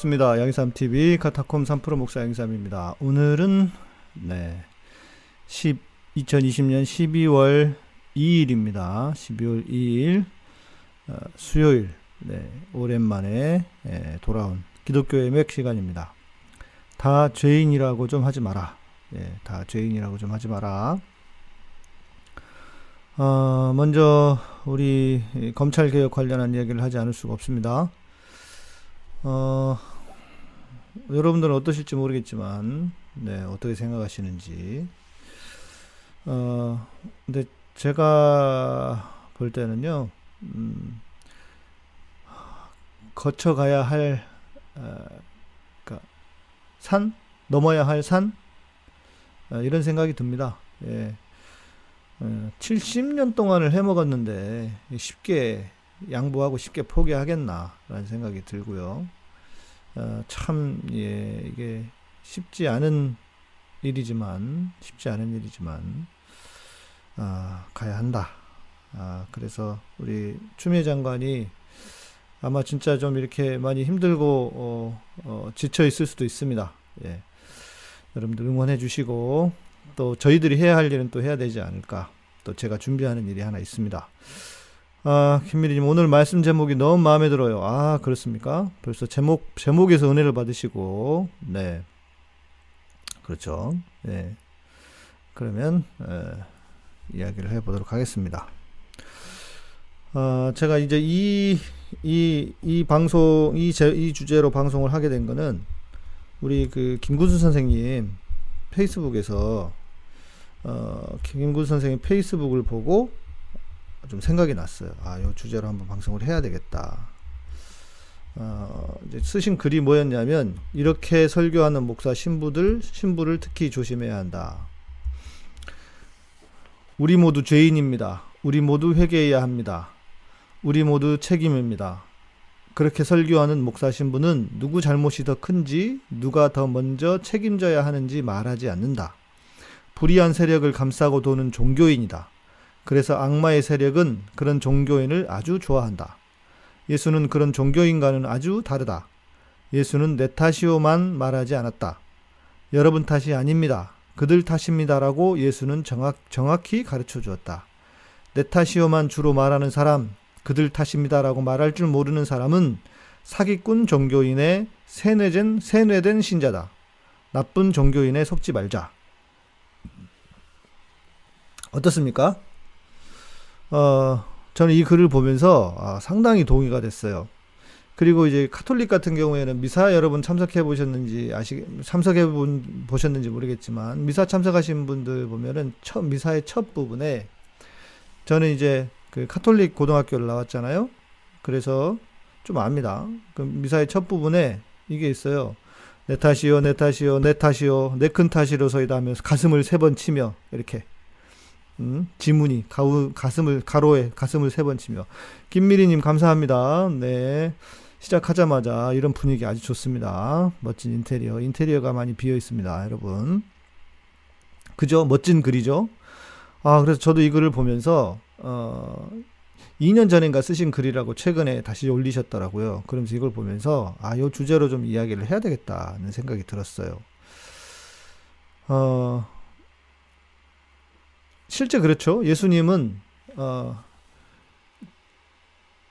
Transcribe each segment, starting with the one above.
반갑습니다. 양삼TV 카타콤 3프로 목사 양삼입니다. 오늘은, 네, 10, 2020년 12월 2일입니다. 12월 2일, 어, 수요일, 네, 오랜만에 예, 돌아온 기독교의 맥 시간입니다. 다 죄인이라고 좀 하지 마라. 예, 다 죄인이라고 좀 하지 마라. 어, 먼저, 우리 검찰개혁 관련한 이야기를 하지 않을 수가 없습니다. 어, 여러분들은 어떠실지 모르겠지만, 네, 어떻게 생각하시는지. 어, 근데 제가 볼 때는요, 음, 거쳐가야 할, 어, 그니까, 산? 넘어야 할 산? 어, 이런 생각이 듭니다. 예. 어, 70년 동안을 해먹었는데, 쉽게 양보하고 쉽게 포기하겠나라는 생각이 들고요. 어, 참, 예, 이게 쉽지 않은 일이지만, 쉽지 않은 일이지만, 아, 가야 한다. 아, 그래서 우리 추미애 장관이 아마 진짜 좀 이렇게 많이 힘들고, 어, 어, 지쳐 있을 수도 있습니다. 예. 여러분들 응원해 주시고, 또 저희들이 해야 할 일은 또 해야 되지 않을까. 또 제가 준비하는 일이 하나 있습니다. 아, 김미리님, 오늘 말씀 제목이 너무 마음에 들어요. 아, 그렇습니까? 벌써 제목, 제목에서 은혜를 받으시고, 네. 그렇죠. 네. 그러면, 에, 이야기를 해보도록 하겠습니다. 아, 제가 이제 이, 이, 이 방송, 이, 제, 이 주제로 방송을 하게 된 거는, 우리 그 김구수 선생님 페이스북에서, 어, 김구수 선생님 페이스북을 보고, 좀 생각이 났어요. 아, 이 주제로 한번 방송을 해야 되겠다. 어, 이제 쓰신 글이 뭐였냐면 이렇게 설교하는 목사 신부들 신부를 특히 조심해야 한다. 우리 모두 죄인입니다. 우리 모두 회개해야 합니다. 우리 모두 책임입니다. 그렇게 설교하는 목사 신부는 누구 잘못이 더 큰지 누가 더 먼저 책임져야 하는지 말하지 않는다. 불의한 세력을 감싸고 도는 종교인이다. 그래서 악마의 세력은 그런 종교인을 아주 좋아한다. 예수는 그런 종교인과는 아주 다르다. 예수는 내 탓이오만 말하지 않았다. 여러분 탓이 아닙니다. 그들 탓입니다라고 예수는 정확, 정확히 가르쳐 주었다. 내 탓이오만 주로 말하는 사람, 그들 탓입니다라고 말할 줄 모르는 사람은 사기꾼 종교인의 세뇌된, 세뇌된 신자다. 나쁜 종교인에 속지 말자. 어떻습니까? 어, 저는 이 글을 보면서 아, 상당히 동의가 됐어요. 그리고 이제 카톨릭 같은 경우에는 미사 여러분 참석해 보셨는지 아시 참석해 본 보셨는지 모르겠지만 미사 참석하신 분들 보면은 첫 미사의 첫 부분에 저는 이제 그 카톨릭 고등학교를 나왔잖아요. 그래서 좀 압니다. 그 미사의 첫 부분에 이게 있어요. 내 탓이요, 내 탓이요, 내 탓이요, 내 큰 탓이로서이다 하면서 가슴을 세 번 치며 이렇게 음, 지문이 가우, 가슴을 가로에 가슴을 세 번 치며 김미리님 감사합니다. 네 시작하자마자 이런 분위기 아주 좋습니다. 멋진 인테리어 인테리어가 많이 비어 있습니다, 여러분. 그죠? 멋진 글이죠. 아 그래서 저도 이 글을 보면서 어, 2년 전인가 쓰신 글이라고 최근에 다시 올리셨더라고요. 그러면서 이걸 보면서 아, 요 주제로 좀 이야기를 해야 되겠다는 생각이 들었어요. 어, 실제 그렇죠. 예수님은 어,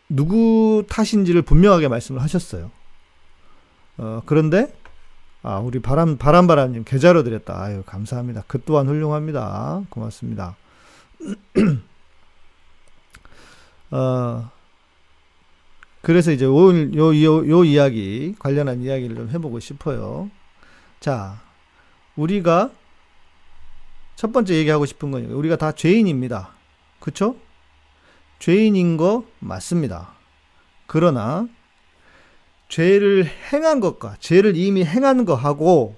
누구 탓인지를 분명하게 말씀을 하셨어요. 어, 그런데 아, 우리 바람 바람바람님 계좌로 드렸다. 아유 감사합니다. 그 또한 훌륭합니다. 고맙습니다. 어, 그래서 이제 오늘 요, 요, 요 이야기 관련한 이야기를 좀 해보고 싶어요. 자, 우리가 첫 번째 얘기하고 싶은 건 우리가 다 죄인입니다. 그쵸? 죄인인 거 맞습니다. 그러나 죄를 행한 것과 죄를 이미 행한 거하고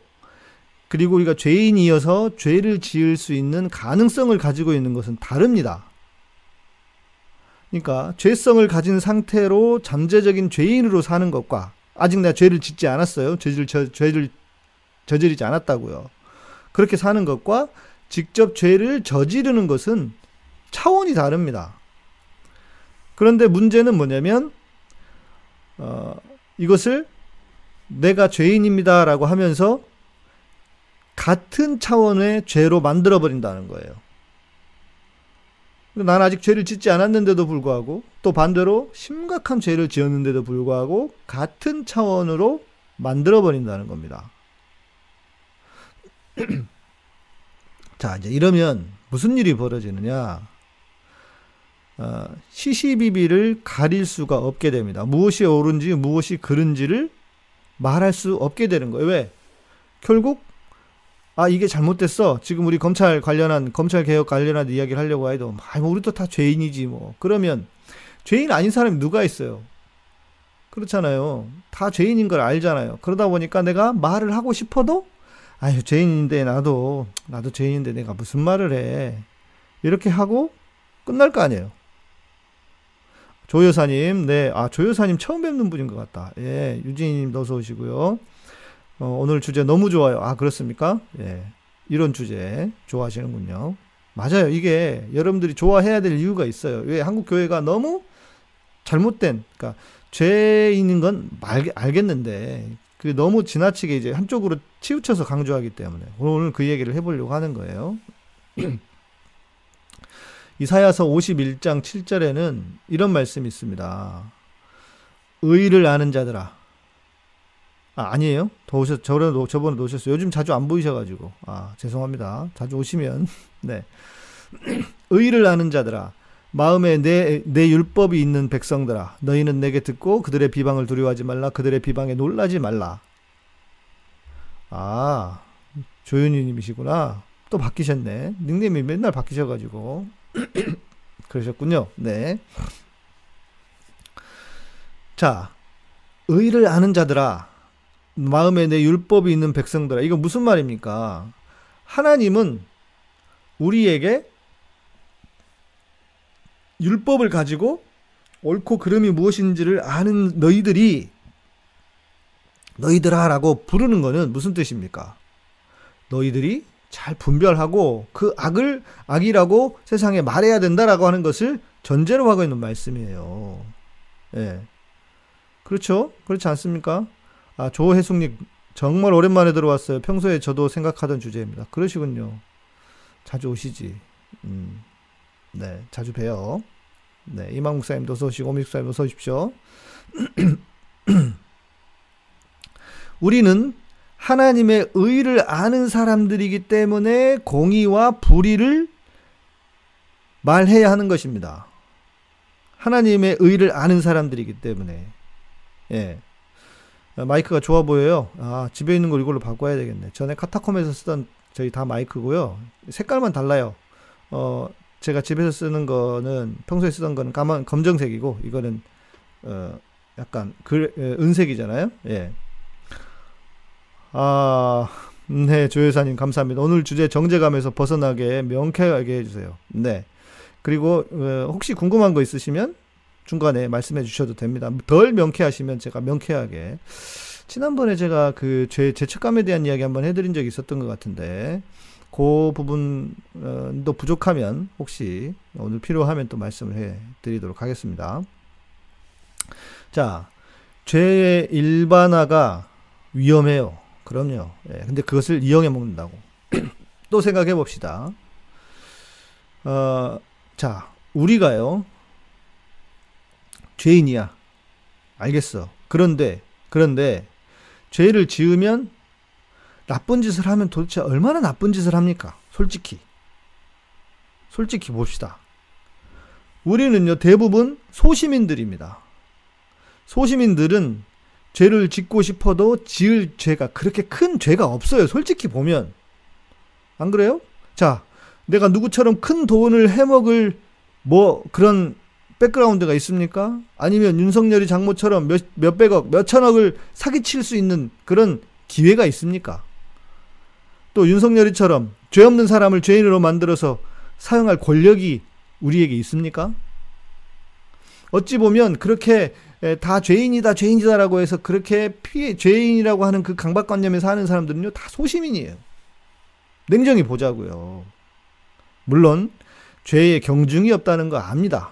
그리고 우리가 죄인이어서 죄를 지을 수 있는 가능성을 가지고 있는 것은 다릅니다. 그러니까 죄성을 가진 상태로 잠재적인 죄인으로 사는 것과 아직 내가 죄를 짓지 않았어요. 죄를 저, 죄를 저지르지 않았다고요. 그렇게 사는 것과 직접 죄를 저지르는 것은 차원이 다릅니다. 그런데 문제는 뭐냐면, 어, 이것을 내가 죄인입니다라고 하면서 같은 차원의 죄로 만들어 버린다는 거예요. 난 아직 죄를 짓지 않았는데도 불구하고 또 반대로 심각한 죄를 지었는데도 불구하고 같은 차원으로 만들어 버린다는 겁니다. 자, 이제 이러면 무슨 일이 벌어지느냐? 어, 시시비비를 가릴 수가 없게 됩니다. 무엇이 옳은지 무엇이 그른지를 말할 수 없게 되는 거예요. 왜? 결국 아 이게 잘못됐어. 지금 우리 검찰 관련한 검찰 개혁 관련한 이야기를 하려고 해도 아 뭐 우리도 다 죄인이지 뭐. 그러면 죄인 아닌 사람이 누가 있어요? 그렇잖아요. 다 죄인인 걸 알잖아요. 그러다 보니까 내가 말을 하고 싶어도 아유 죄인인데 나도 나도 죄인인데 내가 무슨 말을 해. 이렇게 하고 끝날 거 아니에요. 조 여사님, 네, 아, 조 여사님 처음 뵙는 분인 것 같다. 예, 유진님 어서 오시고요. 어, 오늘 주제 너무 좋아요. 아, 그렇습니까? 예, 이런 주제 좋아하시는군요. 맞아요. 이게 여러분들이 좋아해야 될 이유가 있어요. 왜 한국 교회가 너무 잘못된, 그러니까 죄인인 건 말, 알겠는데, 그 너무 지나치게 이제 한쪽으로 치우쳐서 강조하기 때문에 오늘 그 얘기를 해보려고 하는 거예요. 이사야서 51장 7절에는 이런 말씀이 있습니다. 의를 아는 자들아. 아, 아니에요? 더 오셨, 저번에, 저번에 오셨어요. 요즘 자주 안 보이셔가지고. 아, 죄송합니다. 자주 오시면. 네. 의를 아는 자들아. 마음에 내, 내 율법이 있는 백성들아. 너희는 내게 듣고 그들의 비방을 두려워하지 말라. 그들의 비방에 놀라지 말라. 아, 조윤희 님이시구나. 또 바뀌셨네. 닉네임이 맨날 바뀌셔가지고. 그러셨군요. 네. 자, 의를 아는 자들아, 마음에 내 율법이 있는 백성들아. 이거 무슨 말입니까? 하나님은 우리에게 율법을 가지고 옳고 그름이 무엇인지를 아는 너희들이 너희들아라고 부르는 거는 무슨 뜻입니까? 너희들이 잘 분별하고 그 악을 악이라고 세상에 말해야 된다라고 하는 것을 전제로 하고 있는 말씀이에요. 예. 그렇죠? 그렇지 않습니까? 아, 조혜숙님, 정말 오랜만에 들어왔어요. 평소에 저도 생각하던 주제입니다. 그러시군요. 자주 오시지. 음, 네, 자주 봬요. 네, 이만 목사님도 어서 오시고, 오미 목사님도 어서 오십시오. 우리는 하나님의 의를 아는 사람들이기 때문에 공의와 불의를 말해야 하는 것입니다. 하나님의 의를 아는 사람들이기 때문에. 예. 마이크가 좋아 보여요. 아, 집에 있는 걸 이걸로 바꿔야 되겠네. 전에 카타콤에서 쓰던 저희 다 마이크고요. 색깔만 달라요. 어, 제가 집에서 쓰는 거는 평소에 쓰던 거는 까만 검정색이고 이거는 어, 약간 그 은색이잖아요. 예. 아, 네, 조여사님 감사합니다. 오늘 주제 정제감에서 벗어나게 명쾌하게 해주세요. 네. 그리고 어, 혹시 궁금한 거 있으시면 중간에 말씀해 주셔도 됩니다. 덜 명쾌하시면 제가 명쾌하게 지난번에 제가 그 죄, 죄책감에 대한 이야기 한번 해드린 적이 있었던 것 같은데 그 부분도 부족하면 혹시 오늘 필요하면 또 말씀을 해 드리도록 하겠습니다. 자, 죄의 일반화가 위험해요. 그럼요. 예, 근데 그것을 이용해 먹는다고. 또 생각해 봅시다. 어, 자, 우리가요, 죄인이야. 알겠어. 그런데, 그런데, 죄를 지으면 나쁜 짓을 하면 도대체 얼마나 나쁜 짓을 합니까? 솔직히. 솔직히 봅시다. 우리는요, 대부분 소시민들입니다. 소시민들은 죄를 짓고 싶어도 지을 죄가 그렇게 큰 죄가 없어요. 솔직히 보면. 안 그래요? 자, 내가 누구처럼 큰 돈을 해먹을 뭐 그런 백그라운드가 있습니까? 아니면 윤석열이 장모처럼 몇, 몇백억, 몇천억을 사기칠 수 있는 그런 기회가 있습니까? 또 윤석열이처럼 죄 없는 사람을 죄인으로 만들어서 사용할 권력이 우리에게 있습니까? 어찌 보면 그렇게 다 죄인이다, 죄인이다라고 해서 그렇게 피해, 죄인이라고 하는 그 강박관념에 사는 사람들은요, 다 소시민이에요. 냉정히 보자고요. 물론, 죄의 경중이 없다는 거 압니다.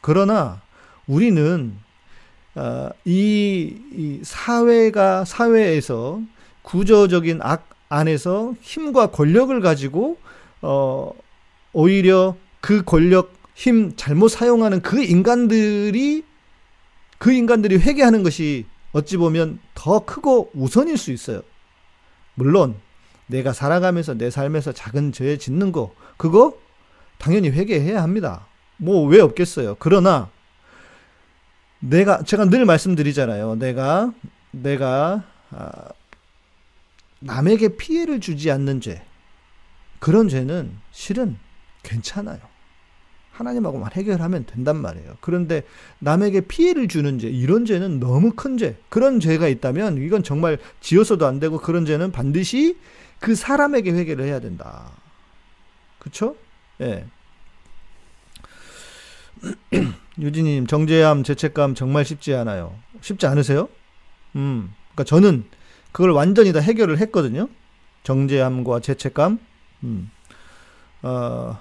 그러나, 우리는 어, 이, 이 사회가 사회에서 구조적인 악 안에서 힘과 권력을 가지고 어 오히려 그 권력 힘 잘못 사용하는 그 인간들이 그 인간들이 회개하는 것이 어찌 보면 더 크고 우선일 수 있어요. 물론 내가 살아가면서 내 삶에서 작은 죄 짓는 거 그거 당연히 회개해야 합니다. 뭐 왜 없겠어요. 그러나 내가 제가 늘 말씀드리잖아요. 내가 내가 아, 남에게 피해를 주지 않는 죄 그런 죄는 실은 괜찮아요. 하나님하고만 해결하면 된단 말이에요. 그런데 남에게 피해를 주는 죄, 이런 죄는 너무 큰 죄. 그런 죄가 있다면 이건 정말 지어서도 안 되고 그런 죄는 반드시 그 사람에게 회개를 해야 된다. 그쵸? 예. 유진님, 정죄함, 죄책감 정말 쉽지 않아요. 쉽지 않으세요? 음. 그러니까 저는 그걸 완전히 다 해결을 했거든요. 정죄함과 죄책감. 음. 어,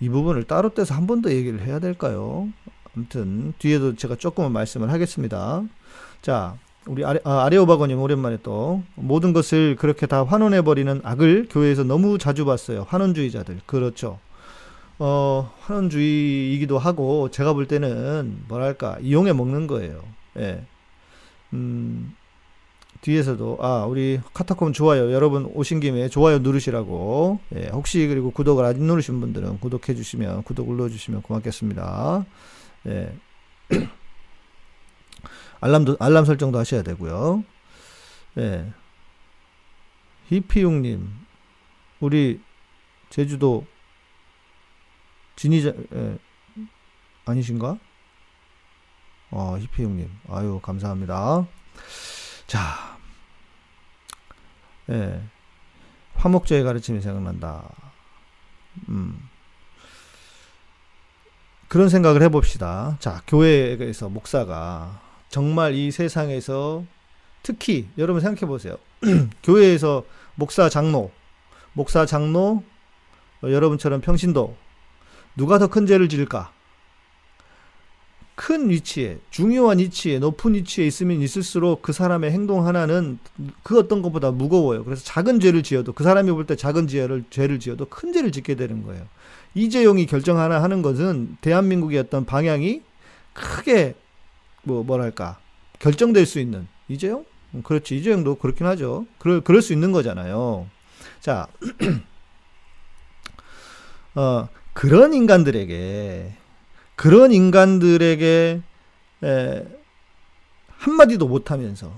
이 부분을 따로 떼서 한 번 더 얘기를 해야 될까요? 아무튼 뒤에도 제가 조금만 말씀을 하겠습니다. 자, 우리 아레, 아, 아레오바고님 오랜만에 또 모든 것을 그렇게 다 환원해 버리는 악을 교회에서 너무 자주 봤어요. 환원주의자들 그렇죠. 어, 환원주의이기도 하고 제가 볼 때는 뭐랄까 이용해 먹는 거예요. 예. 음, 뒤에서도 아 우리 카타콤 좋아요 여러분 오신 김에 좋아요 누르시라고 예, 혹시 그리고 구독을 아직 누르신 분들은 구독해 주시면 구독 눌러 주시면 고맙겠습니다 예. 알람도 알람 설정도 하셔야 되고요 예. 히피용님 우리 제주도 진이자 예. 아니신가? 어, 히피용님 아유 감사합니다 자 예. 화목제의 가르침이 생각난다. 음. 그런 생각을 해봅시다. 자, 교회에서 목사가 정말 이 세상에서 특히 여러분 생각해 보세요. 교회에서 목사 장로, 목사 장로, 어, 여러분처럼 평신도 누가 더 큰 죄를 지을까? 큰 위치에 중요한 위치에 높은 위치에 있으면 있을수록 그 사람의 행동 하나는 그 어떤 것보다 무거워요. 그래서 작은 죄를 지어도 그 사람이 볼 때 작은 죄를 죄를 지어도 큰 죄를 짓게 되는 거예요. 이재용이 결정 하나 하는 것은 대한민국의 어떤 방향이 크게 뭐 뭐랄까 결정될 수 있는 이재용? 음, 그렇지 이재용도 그렇긴 하죠. 그럴 그럴 수 있는 거잖아요. 자, 어 그런 인간들에게 그런 인간들에게 에, 한마디도 못하면서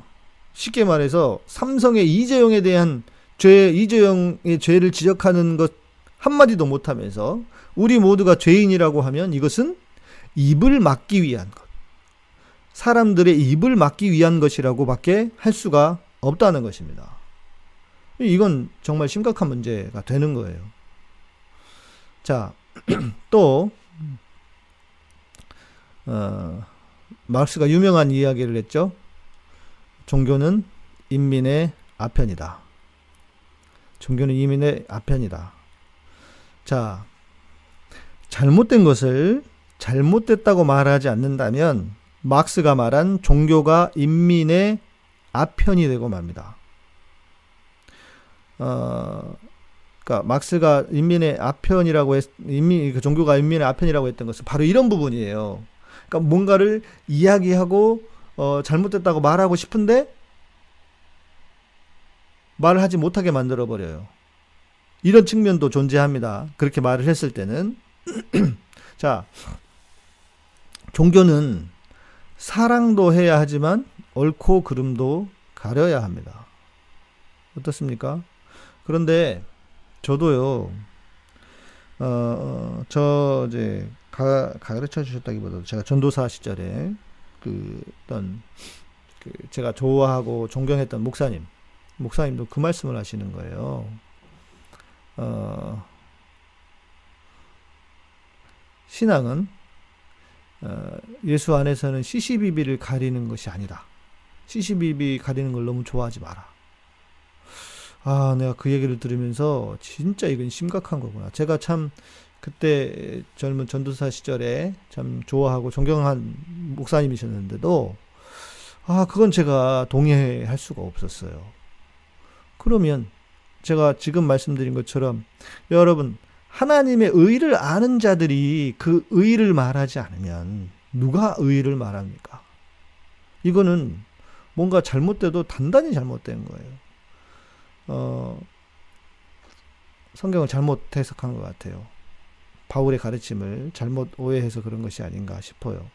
쉽게 말해서 삼성의 이재용에 대한 죄, 이재용의 죄를 지적하는 것 한마디도 못하면서 우리 모두가 죄인이라고 하면 이것은 입을 막기 위한 것. 사람들의 입을 막기 위한 것이라고 밖에 할 수가 없다는 것입니다. 이건 정말 심각한 문제가 되는 거예요. 자, 또, 어, 마르스가 유명한 이야기를 했죠. 종교는 인민의 아편이다. 종교는 인민의 아편이다. 자, 잘못된 것을 잘못됐다고 말하지 않는다면 막스가 말한 종교가 인민의 아편이 되고 맙니다. 어, 그러니까 막스가 인민의 아편이라고 했, 인민 그 종교가 인민의 아편이라고 했던 것은 바로 이런 부분이에요. 그러니까 뭔가를 이야기하고 어, 잘못됐다고 말하고 싶은데 말을 하지 못하게 만들어 버려요. 이런 측면도 존재합니다. 그렇게 말을 했을 때는 자 종교는 사랑도 해야 하지만 옳고 그름도 가려야 합니다. 어떻습니까? 그런데 저도요. 어, 어저 이제 가, 가르쳐 주셨다기보다도 제가 전도사 시절에 그 어떤 그 제가 좋아하고 존경했던 목사님, 목사님도 그 말씀을 하시는 거예요. 어, 신앙은 어, 예수 안에서는 CCBB를 가리는 것이 아니다. CCBB 가리는 걸 너무 좋아하지 마라. 아, 내가 그 얘기를 들으면서 진짜 이건 심각한 거구나. 제가 참 그때 젊은 전도사 시절에 참 좋아하고 존경한 목사님이셨는데도 아, 그건 제가 동의할 수가 없었어요. 그러면 제가 지금 말씀드린 것처럼 여러분 하나님의 의를 아는 자들이 그 의를 말하지 않으면 누가 의를 말합니까? 이거는 뭔가 잘못돼도 단단히 잘못된 거예요. 어, 성경을 잘못 해석한 것 같아요. 바울의 가르침을 잘못 오해해서 그런 것이 아닌가 싶어요.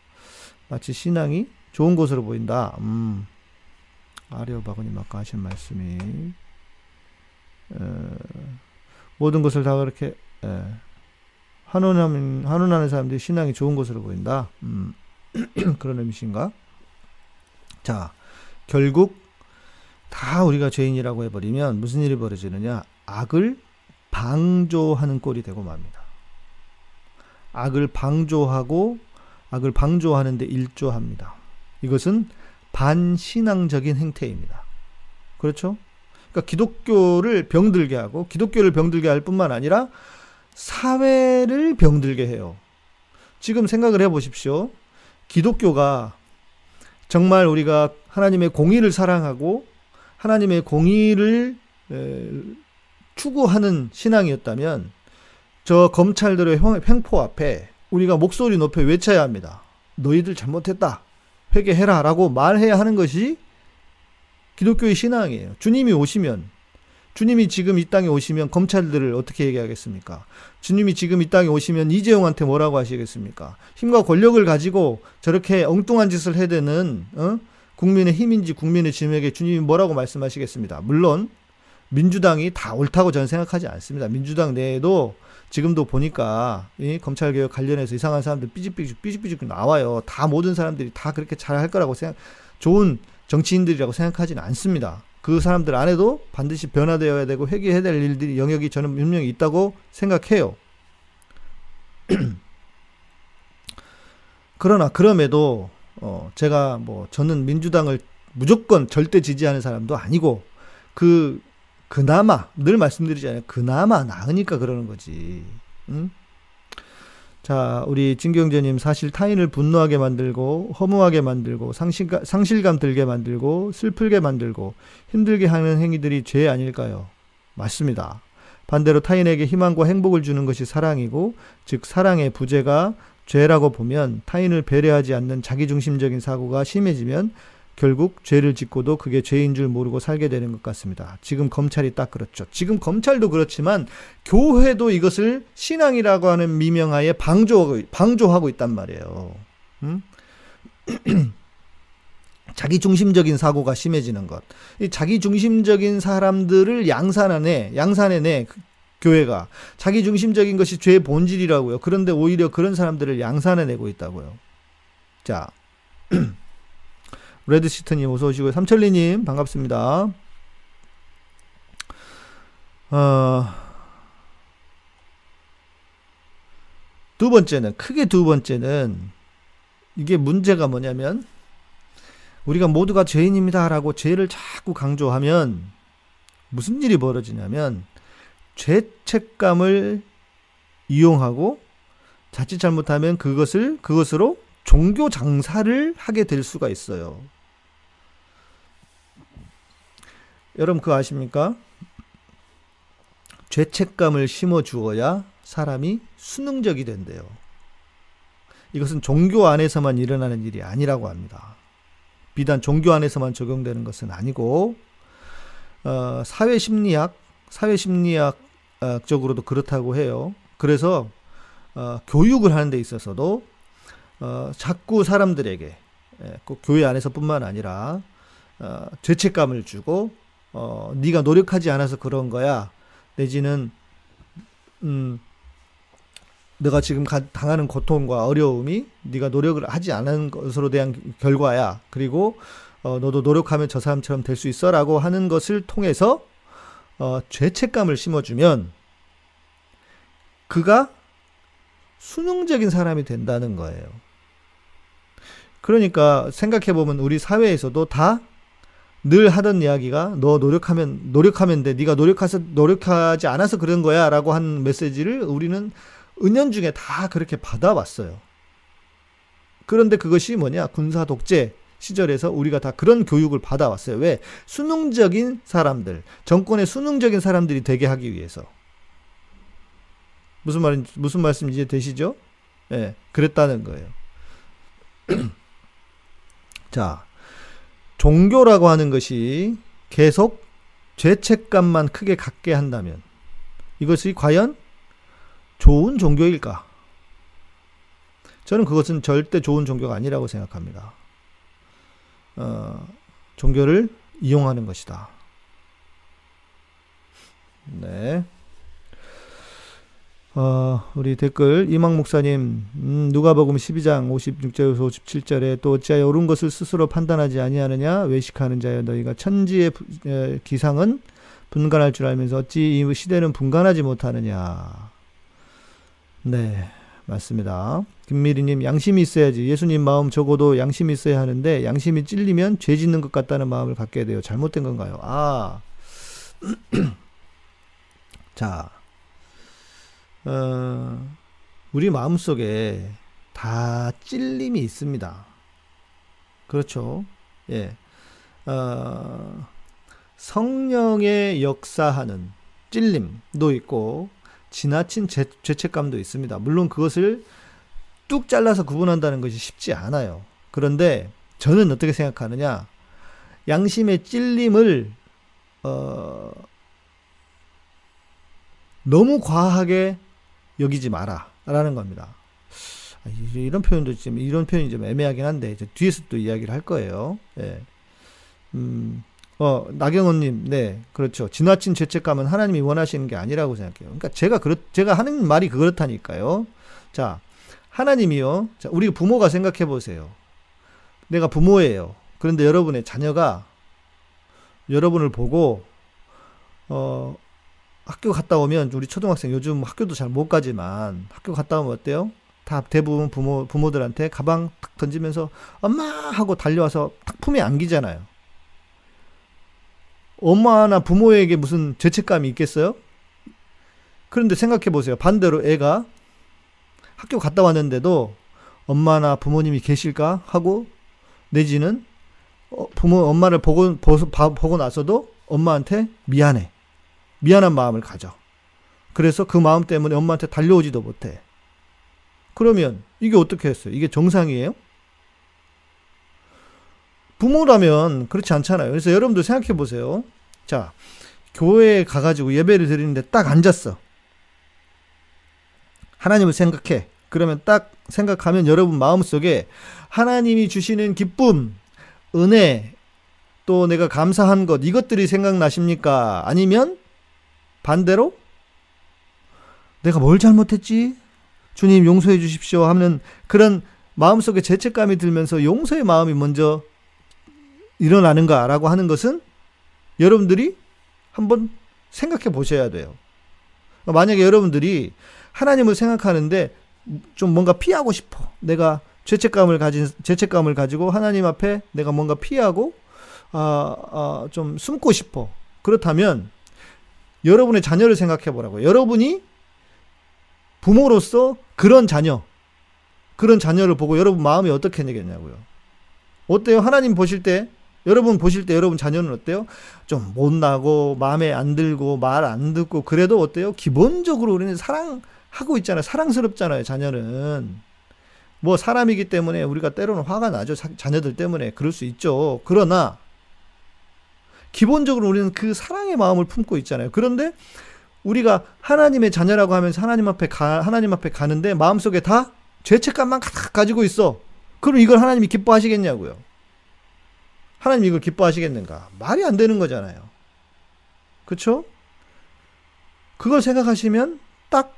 마치 신앙이 좋은 것으로 보인다. 음, 아리오바고님 아까 하신 말씀이 어, 모든 것을 다 그렇게 예, 한원하는 한원하는 사람들이 신앙이 좋은 것으로 보인다. 음, 그런 의미신가? 자, 결국 다 우리가 죄인이라고 해버리면 무슨 일이 벌어지느냐? 악을 방조하는 꼴이 되고 맙니다. 악을 방조하고 악을 방조하는 데 일조합니다. 이것은 반신앙적인 행태입니다. 그렇죠? 그러니까 기독교를 병들게 하고 기독교를 병들게 할 뿐만 아니라 사회를 병들게 해요. 지금 생각을 해 보십시오. 기독교가 정말 우리가 하나님의 공의를 사랑하고 하나님의 공의를 추구하는 신앙이었다면 저 검찰들의 횡포 앞에 우리가 목소리 높여 외쳐야 합니다. 너희들 잘못했다. 회개해라. 라고 말해야 하는 것이 기독교의 신앙이에요. 주님이 오시면, 주님이 지금 이 땅에 오시면 검찰들을 어떻게 얘기하겠습니까? 주님이 지금 이 땅에 오시면 이재용한테 뭐라고 하시겠습니까? 힘과 권력을 가지고 저렇게 엉뚱한 짓을 해대는, 어? 국민의 힘인지 국민의 짐에게 주님이 뭐라고 말씀하시겠습니다. 물론, 민주당이 다 옳다고 저는 생각하지 않습니다. 민주당 내에도 지금도 보니까 이 검찰 개혁 관련해서 이상한 사람들 삐직삐직 삐직삐직 나와요. 다 모든 사람들이 다 그렇게 잘 할 거라고 생각, 좋은 정치인들이라고 생각하지는 않습니다. 그 사람들 안에도 반드시 변화되어야 되고 회개해야 될 일들이 영역이 저는 분명히 있다고 생각해요. 그러나 그럼에도 어 제가 뭐 저는 민주당을 무조건 절대 지지하는 사람도 아니고 그 그나마 늘 말씀드리잖아요. 그나마 나으니까 그러는 거지. 응? 자, 우리 진경재님 사실 타인을 분노하게 만들고 허무하게 만들고 상실감, 상실감 들게 만들고 슬프게 만들고 힘들게 하는 행위들이 죄 아닐까요? 맞습니다. 반대로 타인에게 희망과 행복을 주는 것이 사랑이고 즉 사랑의 부재가 죄라고 보면 타인을 배려하지 않는 자기중심적인 사고가 심해지면 결국 죄를 짓고도 그게 죄인 줄 모르고 살게 되는 것 같습니다. 지금 검찰이 딱 그렇죠. 지금 검찰도 그렇지만 교회도 이것을 신앙이라고 하는 미명하에 방조하고, 방조하고 있단 말이에요. 음? 자기 중심적인 사고가 심해지는 것. 이 자기 중심적인 사람들을 양산하네, 양산해내, 그 교회가. 자기 중심적인 것이 죄의 본질이라고요. 그런데 오히려 그런 사람들을 양산해내고 있다고요. 자. 레드시트님 어서 오시고요. 삼천리님 반갑습니다. 어, 두 번째는 크게 두 번째는 이게 문제가 뭐냐면 우리가 모두가 죄인입니다라고 죄를 자꾸 강조하면 무슨 일이 벌어지냐면 죄책감을 이용하고 자칫 잘못하면 그것을 그것으로 종교 장사를 하게 될 수가 있어요. 여러분 그거 아십니까? 죄책감을 심어 주어야 사람이 수능적이 된대요. 이것은 종교 안에서만 일어나는 일이 아니라고 합니다. 비단 종교 안에서만 적용되는 것은 아니고 어, 사회 심리학, 사회 심리학적으로도 그렇다고 해요. 그래서 어, 교육을 하는 데 있어서도 어, 자꾸 사람들에게 예, 꼭 교회 안에서뿐만 아니라 어, 죄책감을 주고 어, 네가 노력하지 않아서 그런 거야. 내지는 음, 내가 지금 가, 당하는 고통과 어려움이 네가 노력을 하지 않은 것으로 대한 결과야. 그리고 어, 너도 노력하면 저 사람처럼 될 수 있어라고 하는 것을 통해서 어, 죄책감을 심어주면 그가 수능적인 사람이 된다는 거예요. 그러니까 생각해 보면 우리 사회에서도 다 늘 하던 이야기가 너 노력하면 노력하면 돼. 네가 노력해서 노력하지 않아서 그런 거야라고 한 메시지를 우리는 은연중에 다 그렇게 받아왔어요. 그런데 그것이 뭐냐? 군사 독재 시절에서 우리가 다 그런 교육을 받아왔어요. 왜? 수능적인 사람들, 정권의 수능적인 사람들이 되게 하기 위해서. 무슨 말 무슨 말씀 이제 되시죠? 예, 네, 그랬다는 거예요. 자, 종교라고 하는 것이 계속 죄책감만 크게 갖게 한다면 이것이 과연 좋은 종교일까? 저는 그것은 절대 좋은 종교가 아니라고 생각합니다. 어, 종교를 이용하는 것이다. 네. 어, 우리 댓글 이망 목사님 음, 누가복음 12장 56절에서 57절에 또 어찌하여 옳은 것을 스스로 판단하지 아니하느냐 외식하는 자여 너희가 천지의 에, 기상은 분간할 줄 알면서 어찌 이 시대는 분간하지 못하느냐. 네 맞습니다. 김미리님 양심이 있어야지. 예수님 마음 적어도 양심이 있어야 하는데 양심이 찔리면 죄 짓는 것 같다는 마음을 갖게 돼요. 잘못된 건가요? 아 자 어, 우리 마음속에 다 찔림이 있습니다. 그렇죠. 예. 어, 성령의 역사하는 찔림도 있고, 지나친 죄, 죄책감도 있습니다. 물론 그것을 뚝 잘라서 구분한다는 것이 쉽지 않아요. 그런데 저는 어떻게 생각하느냐. 양심의 찔림을, 어, 너무 과하게 여기지 마라. 라는 겁니다. 아, 이런 표현도 좀, 이런 표현이 좀 애매하긴 한데, 뒤에서 또 이야기를 할 거예요. 예. 음, 어, 나경원님, 네, 그렇죠. 지나친 죄책감은 하나님이 원하시는 게 아니라고 생각해요. 그러니까 제가 그렇, 제가 하는 말이 그렇다니까요. 자, 하나님이요. 자, 우리 부모가 생각해 보세요. 내가 부모예요. 그런데 여러분의 자녀가 여러분을 보고, 어, 학교 갔다 오면 우리 초등학생 요즘 학교도 잘 못 가지만 학교 갔다 오면 어때요? 다 대부분 부모 부모들한테 가방 탁 던지면서 엄마 하고 달려와서 탁 품에 안기잖아요. 엄마나 부모에게 무슨 죄책감이 있겠어요? 그런데 생각해 보세요. 반대로 애가 학교 갔다 왔는데도 엄마나 부모님이 계실까 하고 내지는 어, 부모 엄마를 보고 보고 나서도 엄마한테 미안해. 미안한 마음을 가져. 그래서 그 마음 때문에 엄마한테 달려오지도 못해. 그러면 이게 어떻게 했어요? 이게 정상이에요? 부모라면 그렇지 않잖아요. 그래서 여러분들 생각해 보세요. 자, 교회에 가가지고 예배를 드리는데 딱 앉았어. 하나님을 생각해. 그러면 딱 생각하면 여러분 마음속에 하나님이 주시는 기쁨, 은혜, 또 내가 감사한 것, 이것들이 생각나십니까? 아니면 반대로 내가 뭘 잘못했지? 주님 용서해 주십시오 하는 그런 마음속에 죄책감이 들면서 용서의 마음이 먼저 일어나는가라고 하는 것은 여러분들이 한번 생각해 보셔야 돼요. 만약에 여러분들이 하나님을 생각하는데 좀 뭔가 피하고 싶어. 내가 죄책감을 가진 죄책감을 가지고 하나님 앞에 내가 뭔가 피하고 아, 아, 좀 숨고 싶어. 그렇다면 여러분의 자녀를 생각해 보라고요. 여러분이 부모로서 그런 자녀, 그런 자녀를 보고 여러분 마음이 어떻게 되겠냐고요. 어때요? 하나님 보실 때, 여러분 보실 때 여러분 자녀는 어때요? 좀 못나고, 마음에 안 들고, 말 안 듣고, 그래도 어때요? 기본적으로 우리는 사랑하고 있잖아요. 사랑스럽잖아요, 자녀는. 뭐 사람이기 때문에 우리가 때로는 화가 나죠. 자녀들 때문에. 그럴 수 있죠. 그러나, 기본적으로 우리는 그 사랑의 마음을 품고 있잖아요. 그런데 우리가 하나님의 자녀라고 하면서 하나님 앞에 가, 하나님 앞에 가는데 마음속에 다 죄책감만 가지고 있어. 그럼 이걸 하나님이 기뻐하시겠냐고요. 하나님 이걸 기뻐하시겠는가? 말이 안 되는 거잖아요. 그쵸? 그걸 생각하시면 딱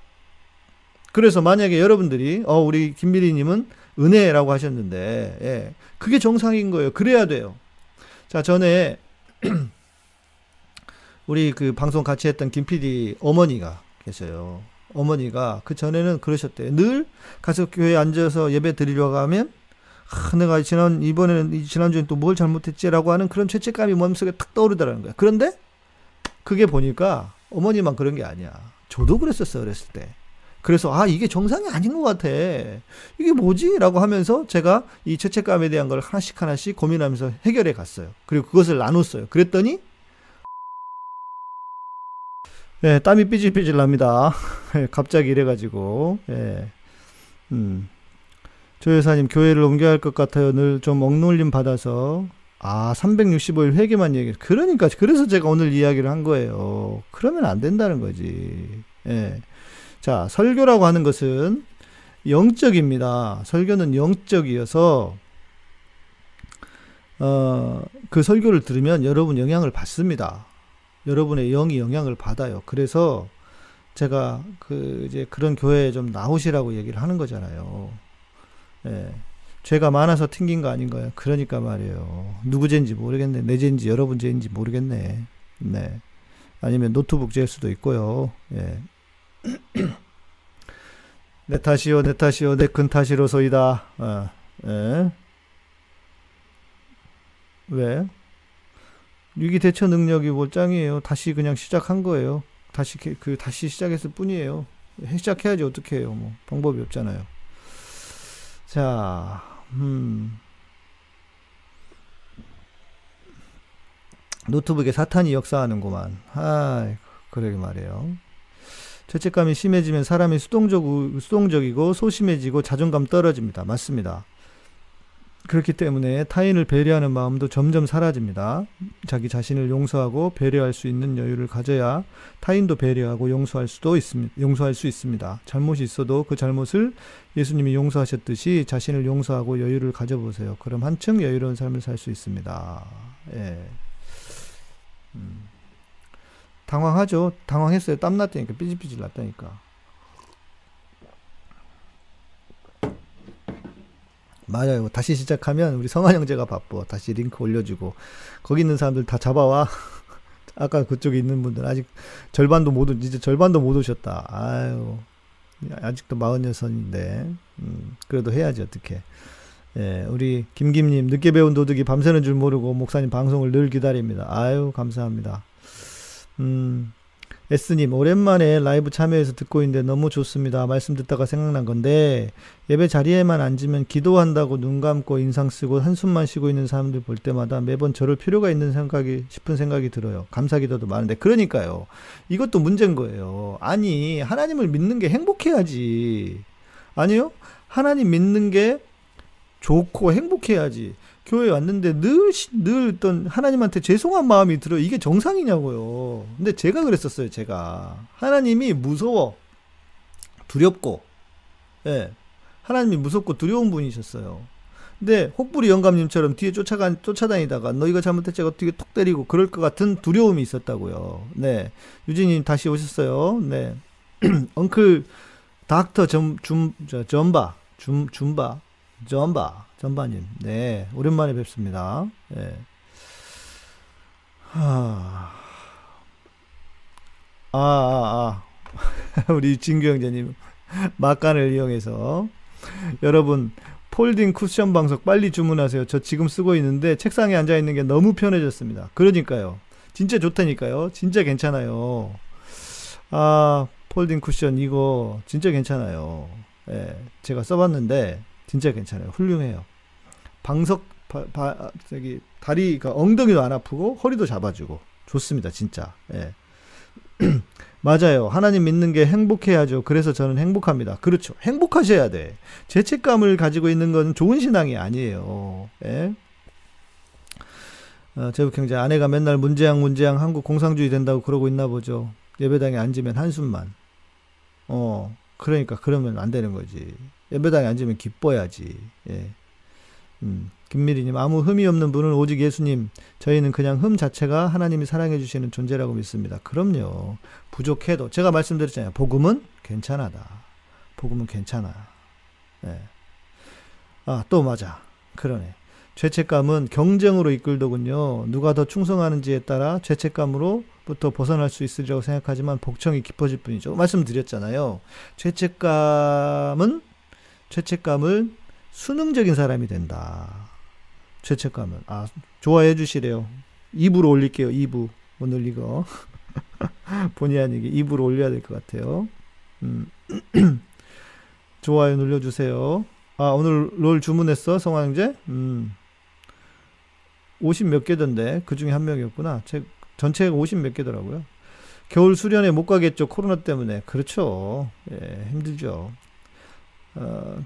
그래서 만약에 여러분들이 어 우리 김미리님은 은혜라고 하셨는데 예, 그게 정상인 거예요. 그래야 돼요. 자 전에 우리 그 방송 같이 했던 김 PD 어머니가 계셔요. 어머니가 그 전에는 그러셨대요. 늘 가서 교회에 앉아서 예배 드리려고 하면 아, 내가 지난 이번에는 지난주엔 또뭘 잘못했지라고 하는 그런 죄책감이 마음속에 탁 떠오르더라는 거야. 그런데 그게 보니까 어머니만 그런 게 아니야. 저도 그랬었어요. 어렸을 때. 그래서 아 이게 정상이 아닌 것 같아. 이게 뭐지? 라고 하면서 제가 이 죄책감에 대한 걸 하나씩 하나씩 고민하면서 해결해 갔어요. 그리고 그것을 나눴어요. 그랬더니 예, 땀이 삐질삐질 납니다. 예, 갑자기 이래가지고 예, 음. 조 여사님 교회를 옮겨야 할 것 같아요. 늘 좀 억눌림 받아서 아 365일 회개만 얘기. 그러니까 그래서 제가 오늘 이야기를 한 거예요. 그러면 안 된다는 거지. 예. 자, 설교라고 하는 것은 영적입니다. 설교는 영적이어서 어, 그 설교를 들으면 여러분 영향을 받습니다. 여러분의 영이 영향을 받아요. 그래서 제가 그 이제 그런 교회에 좀 나오시라고 얘기를 하는 거잖아요. 예. 죄가 많아서 튕긴 거 아닌가요? 그러니까 말이에요. 누구 죄인지 모르겠네. 내 죄인지 여러분 죄인지 모르겠네. 네. 아니면 노트북 죄일 수도 있고요. 예. 내 탓이요, 내 탓이요, 내 큰 탓이로소이다. 어, 예. 왜? 위기 대처 능력이 뭘 짱이에요. 다시 그냥 시작한 거예요. 다시 그 다시 시작했을 뿐이에요. 시작해야지 어떻게 해요. 뭐 방법이 없잖아요. 자, 음. 노트북에 사탄이 역사하는구만. 아, 그러게 말이에요. 죄책감이 심해지면 사람이 수동적, 수동적이고 소심해지고 자존감 떨어집니다. 맞습니다. 그렇기 때문에 타인을 배려하는 마음도 점점 사라집니다. 자기 자신을 용서하고 배려할 수 있는 여유를 가져야 타인도 배려하고 용서할 수도 있습니다. 용서할 수 있습니다. 잘못이 있어도 그 잘못을 예수님이 용서하셨듯이 자신을 용서하고 여유를 가져보세요. 그럼 한층 여유로운 삶을 살 수 있습니다. 예. 음. 당황하죠. 당황했어요. 땀 났다니까. 삐질삐질 났다니까. 맞아요. 다시 시작하면 우리 성한 형제가 바빠. 다시 링크 올려주고 거기 있는 사람들 다 잡아와. 아까 그쪽에 있는 분들 아직 절반도 못 오, 이제 절반도 못 오셨다. 아유 아직도 마흔여섯인데 음, 그래도 해야지 어떻게. 예, 우리 김김님 늦게 배운 도둑이 밤새는 줄 모르고 목사님 방송을 늘 기다립니다. 아유 감사합니다. 음. S님, 오랜만에 라이브 참여해서 듣고 있는데 너무 좋습니다. 말씀 듣다가 생각난 건데, 예배 자리에만 앉으면 기도한다고 눈 감고 인상 쓰고 한숨만 쉬고 있는 사람들 볼 때마다 매번 저럴 필요가 있는 생각이, 싶은 생각이 들어요. 감사 기도도 많은데. 그러니까요. 이것도 문제인 거예요. 아니, 하나님을 믿는 게 행복해야지. 아니요? 하나님 믿는 게 좋고 행복해야지. 교회 왔는데 늘, 늘 어떤 하나님한테 죄송한 마음이 들어. 이게 정상이냐고요. 근데 제가 그랬었어요, 제가. 하나님이 무서워. 두렵고, 예. 하나님이 무섭고 두려운 분이셨어요. 근데 혹부리 영감님처럼 뒤에 쫓아가, 쫓아다니다가 너 이거 잘못했지 어떻게 톡 때리고 그럴 것 같은 두려움이 있었다고요. 네. 유진님 다시 오셨어요. 네. 엉클 닥터 점, 줌, 저, 점바, 줌, 줌바, 점바. 전반님, 네, 오랜만에 뵙습니다. 네. 하... 아, 아, 아. 우리 진규 형제님, 막간을 이용해서. 여러분, 폴딩 쿠션 방석 빨리 주문하세요. 저 지금 쓰고 있는데 책상에 앉아 있는 게 너무 편해졌습니다. 그러니까요. 진짜 좋다니까요. 진짜 괜찮아요. 아, 폴딩 쿠션 이거 진짜 괜찮아요. 예, 제가 써봤는데 진짜 괜찮아요. 훌륭해요. 방석 바, 바, 저기 다리 그 엉덩이도 안 아프고 허리도 잡아주고. 좋습니다 진짜. 예. 맞아요. 하나님 믿는 게 행복해야죠. 그래서 저는 행복합니다. 그렇죠. 행복하셔야 돼. 죄책감을 가지고 있는 건 좋은 신앙이 아니에요. 예. 어, 제국 형제 아내가 맨날 문제양 문제양 한국 공상주의 된다고 그러고 있나 보죠. 예배당에 앉으면 한숨만. 어 그러니까 그러면 안 되는 거지. 예배당에 앉으면 기뻐야지. 예. 음, 김미리님, 아무 흠이 없는 분은 오직 예수님. 저희는 그냥 흠 자체가 하나님이 사랑해 주시는 존재라고 믿습니다. 그럼요. 부족해도. 제가 말씀드렸잖아요. 복음은 괜찮아다. 복음은 괜찮아. 네. 아, 또 맞아. 그러네. 죄책감은 경쟁으로 이끌더군요. 누가 더 충성하는지에 따라 죄책감으로부터 벗어날 수 있으리라고 생각하지만 복청이 깊어질 뿐이죠. 말씀드렸잖아요. 죄책감은 죄책감을 수능적인 사람이 된다. 죄책감은. 아, 좋아해 주시래요. 2부로 올릴게요. 2부. 오늘 이거. 본의 아니게 2부로 올려야 될 것 같아요. 음. 좋아요 눌러주세요. 아, 오늘 롤 주문했어, 성황제? 음. 50 몇 개던데, 그 중에 한 명이었구나. 제, 전체가 50 몇 개더라고요. 겨울 수련회 못 가겠죠, 코로나 때문에. 그렇죠. 예, 힘들죠. 어,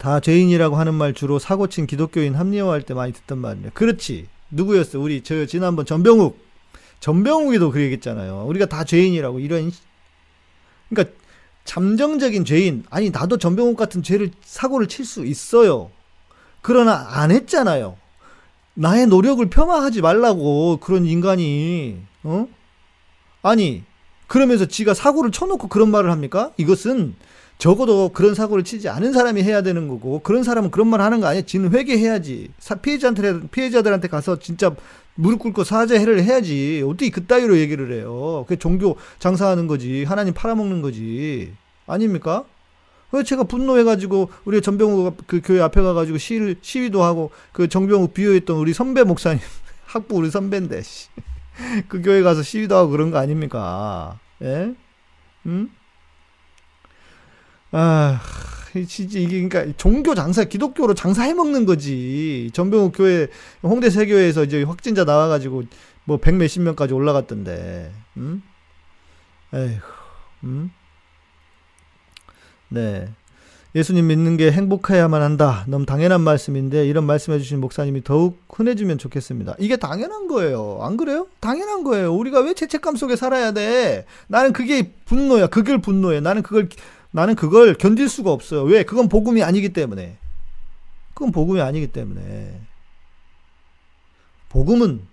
다 죄인이라고 하는 말 주로 사고친 기독교인 합리화할 때 많이 듣던 말이에요. 그렇지. 누구였어? 우리 저 지난번 전병욱. 전병욱이도 그 얘기했잖아요. 우리가 다 죄인이라고 이런 그러니까 잠정적인 죄인 아니 나도 전병욱 같은 죄를 사고를 칠 수 있어요. 그러나 안 했잖아요. 나의 노력을 폄하하지 말라고 그런 인간이 어? 아니 그러면서 지가 사고를 쳐놓고 그런 말을 합니까? 이것은 적어도 그런 사고를 치지 않은 사람이 해야 되는 거고 그런 사람은 그런 말 하는 거 아니야. 지는 회개해야지. 피해자한테 피해자들한테 가서 진짜 무릎 꿇고 사죄를 해야지. 어떻게 그따위로 얘기를 해요. 그 종교 장사하는 거지. 하나님 팔아먹는 거지. 아닙니까? 왜 제가 분노해가지고 우리 전병욱 그 교회 앞에 가가지고 시 시위도 하고 그 정병욱 비호했던 우리 선배 목사님 학부 우리 선배인데 그 교회 가서 시위도 하고 그런 거 아닙니까? 예? 음? 아, 진짜 이게 그러니까 종교 장사, 기독교로 장사해 먹는 거지. 전병욱 교회 홍대 세교회에서 이제 확진자 나와가지고 뭐 백 몇십 명까지 올라갔던데. 음? 에휴, 음? 네. 예수님 믿는 게 행복해야만 한다. 너무 당연한 말씀인데 이런 말씀해 주신 목사님이 더욱 흔해지면 좋겠습니다. 이게 당연한 거예요. 안 그래요? 당연한 거예요. 우리가 왜 죄책감 속에 살아야 돼? 나는 그게 분노야. 그걸 분노해. 나는 그걸 나는 그걸 견딜 수가 없어요. 왜? 그건 복음이 아니기 때문에. 그건 복음이 아니기 때문에. 복음은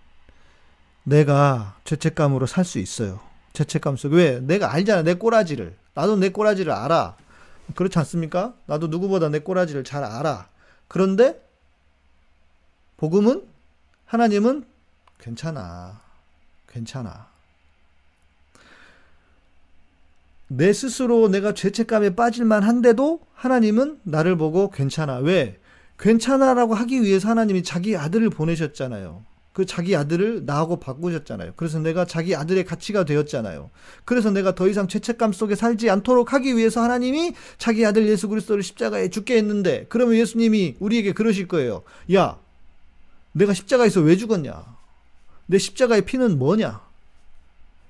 내가 죄책감으로 살 수 있어요. 죄책감 속에. 왜? 내가 알잖아. 내 꼬라지를. 나도 내 꼬라지를 알아. 그렇지 않습니까? 나도 누구보다 내 꼬라지를 잘 알아. 그런데 복음은 하나님은 괜찮아. 괜찮아. 내 스스로 내가 죄책감에 빠질만 한데도 하나님은 나를 보고 괜찮아. 왜? 괜찮아라고 하기 위해서 하나님이 자기 아들을 보내셨잖아요. 그 자기 아들을 나하고 바꾸셨잖아요. 그래서 내가 자기 아들의 가치가 되었잖아요. 그래서 내가 더 이상 죄책감 속에 살지 않도록 하기 위해서 하나님이 자기 아들 예수 그리스도를 십자가에 죽게 했는데 그러면 예수님이 우리에게 그러실 거예요. 야, 내가 십자가에서 왜 죽었냐? 내 십자가의 피는 뭐냐?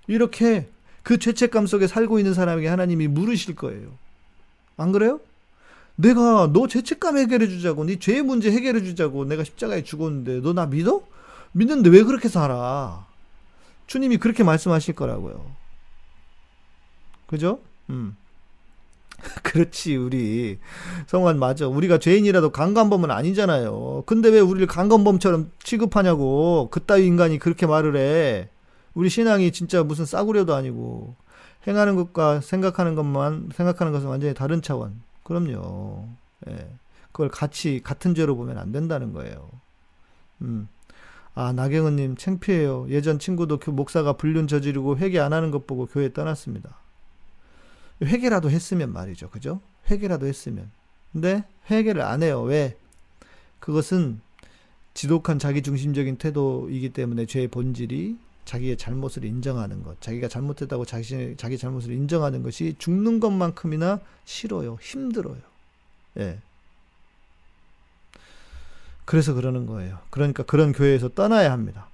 이렇게 그 죄책감 속에 살고 있는 사람에게 하나님이 물으실 거예요. 안 그래요? 내가 너 죄책감 해결해 주자고, 네 죄의 문제 해결해 주자고 내가 십자가에 죽었는데 너 나 믿어? 믿는데 왜 그렇게 살아? 주님이 그렇게 말씀하실 거라고요. 그죠? 음. 그렇지, 우리. 성환, 맞아. 우리가 죄인이라도 강간범은 아니잖아요. 근데 왜 우리를 강간범처럼 취급하냐고. 그따위 인간이 그렇게 말을 해. 우리 신앙이 진짜 무슨 싸구려도 아니고 행하는 것과 생각하는 것만 생각하는 것은 완전히 다른 차원. 그럼요. 예. 그걸 같이 같은 죄로 보면 안 된다는 거예요. 음. 아, 나경은 님 창피해요. 예전 친구도 그 목사가 불륜 저지르고 회개 안 하는 것 보고 교회 떠났습니다. 회개라도 했으면 말이죠. 그죠? 회개라도 했으면. 근데 회개를 안 해요. 왜? 그것은 지독한 자기중심적인 태도이기 때문에 죄의 본질이 자기의 잘못을 인정하는 것, 자기가 잘못했다고 자기, 자기 잘못을 인정하는 것이 죽는 것만큼이나 싫어요. 힘들어요. 예. 그래서 그러는 거예요. 그러니까 그런 교회에서 떠나야 합니다.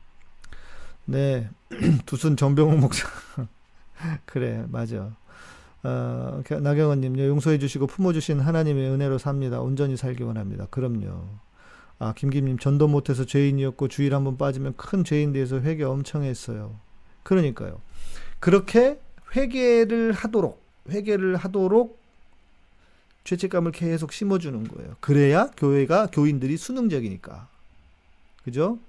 네. 두순 정병호 목사. 그래, 맞아. 어, 나경원님, 용서해 주시고 품어주신 하나님의 은혜로 삽니다. 온전히 살기 원합니다. 그럼요. 아, 김김님 전도 못해서 죄인이었고 주일 한번 빠지면 큰 죄인 돼서 회개 엄청 했어요. 그러니까요. 그렇게 회개를 하도록 회개를 하도록 죄책감을 계속 심어주는 거예요. 그래야 교회가 교인들이 수능적이니까. 그죠?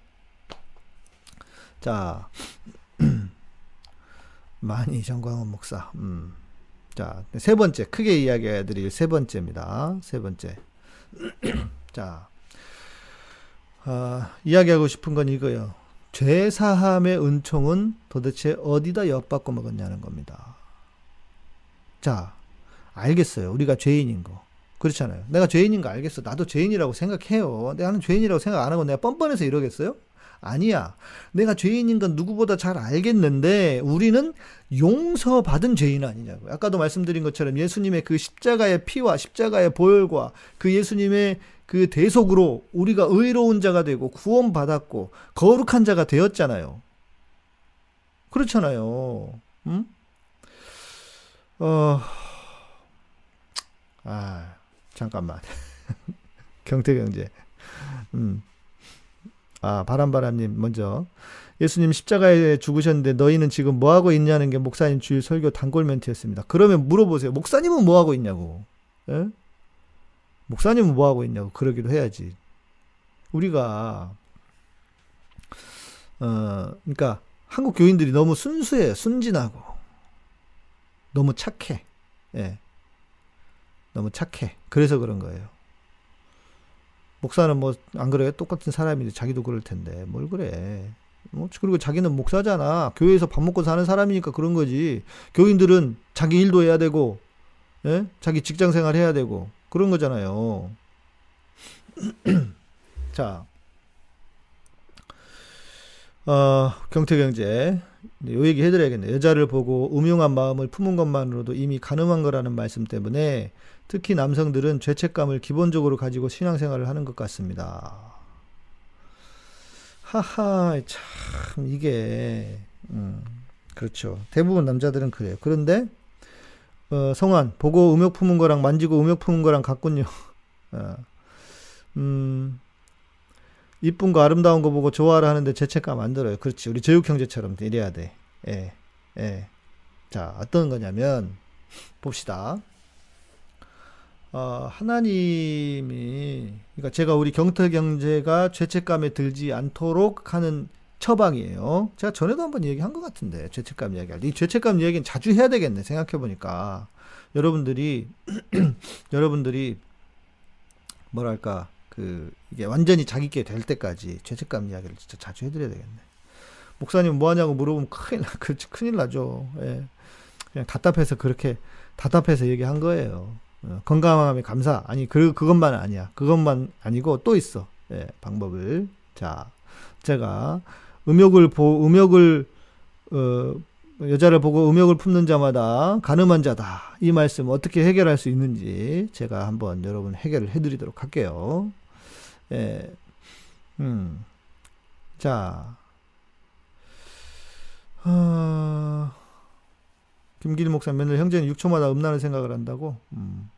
자, 많이 정광훈 목사. 음. 자, 세 번째 크게 이야기해 드릴 세 번째입니다. 세 번째. 자, 아, 이야기하고 싶은 건 이거예요. 죄 사함의 은총은 도대체 어디다 엿받고 먹었냐는 겁니다. 자, 알겠어요. 우리가 죄인인 거. 그렇잖아요. 내가 죄인인 거 알겠어. 나도 죄인이라고 생각해요. 나는 죄인이라고 생각 안 하고 내가 뻔뻔해서 이러겠어요? 아니야. 내가 죄인인 건 누구보다 잘 알겠는데 우리는 용서받은 죄인 아니냐고. 아까도 말씀드린 것처럼 예수님의 그 십자가의 피와 십자가의 보혈과 그 예수님의 그 대속으로 우리가 의로운 자가 되고 구원받았고 거룩한 자가 되었잖아요. 그렇잖아요. 음? 어, 아, 잠깐만. 경태경제. 음. 아, 바람바람님, 먼저. 예수님 십자가에 죽으셨는데 너희는 지금 뭐 하고 있냐는 게 목사님 주일 설교 단골 멘트였습니다. 그러면 물어보세요. 목사님은 뭐 하고 있냐고. 예? 목사님은 뭐 하고 있냐고. 그러기도 해야지. 우리가, 어, 그러니까 한국 교인들이 너무 순수해요. 순진하고. 너무 착해. 예. 너무 착해. 그래서 그런 거예요. 목사는 뭐 안 그래요? 똑같은 사람인데 자기도 그럴 텐데 뭘 그래? 뭐 그리고 자기는 목사잖아. 교회에서 밥 먹고 사는 사람이니까 그런 거지. 교인들은 자기 일도 해야 되고, 예? 자기 직장 생활 해야 되고 그런 거잖아요. 자, 어, 경태경제. 네, 요 얘기 해드려야겠네. 여자를 보고 음흉한 마음을 품은 것만으로도 이미 가늠한 거라는 말씀 때문에 특히 남성들은 죄책감을 기본적으로 가지고 신앙생활을 하는 것 같습니다. 하하, 참, 이게, 음, 그렇죠. 대부분 남자들은 그래요. 그런데, 어, 성환, 보고 음욕 품은 거랑 만지고 음욕 품은 거랑 같군요. 어, 음, 이쁜 거 아름다운 거 보고 좋아를 하는데 죄책감 안 들어요. 그렇지. 우리 제육 형제처럼 이래야 돼. 예. 예. 자, 어떤 거냐면 봅시다. 어, 하나님이 그러니까 제가 우리 경터 경제가 죄책감에 들지 않도록 하는 처방이에요. 제가 전에도 한번 얘기한 것 같은데 죄책감 이야기할 이 죄책감 이야기는 자주 해야 되겠네 생각해 보니까 여러분들이 여러분들이 뭐랄까 그 이게 완전히 자기께 될 때까지 죄책감 이야기를 진짜 자주 해드려야 되겠네. 목사님 뭐 하냐고 물어보면 큰일 나, 그 큰일 나죠. 예. 그냥 답답해서 그렇게 답답해서 얘기한 거예요. 어, 건강함에 감사. 아니 그 그것만 아니야. 그것만 아니고 또 있어. 예, 방법을. 자, 제가 음욕을 보 음욕을 어 여자를 보고 음욕을 품는 자마다 가늠한 자다. 이 말씀 어떻게 해결할 수 있는지 제가 한번 여러분 해결을 해드리도록 할게요. 예, 음, 자, 어, 김기리 목사 맨날 형제는 6초마다 음란을 생각을 한다고. 음.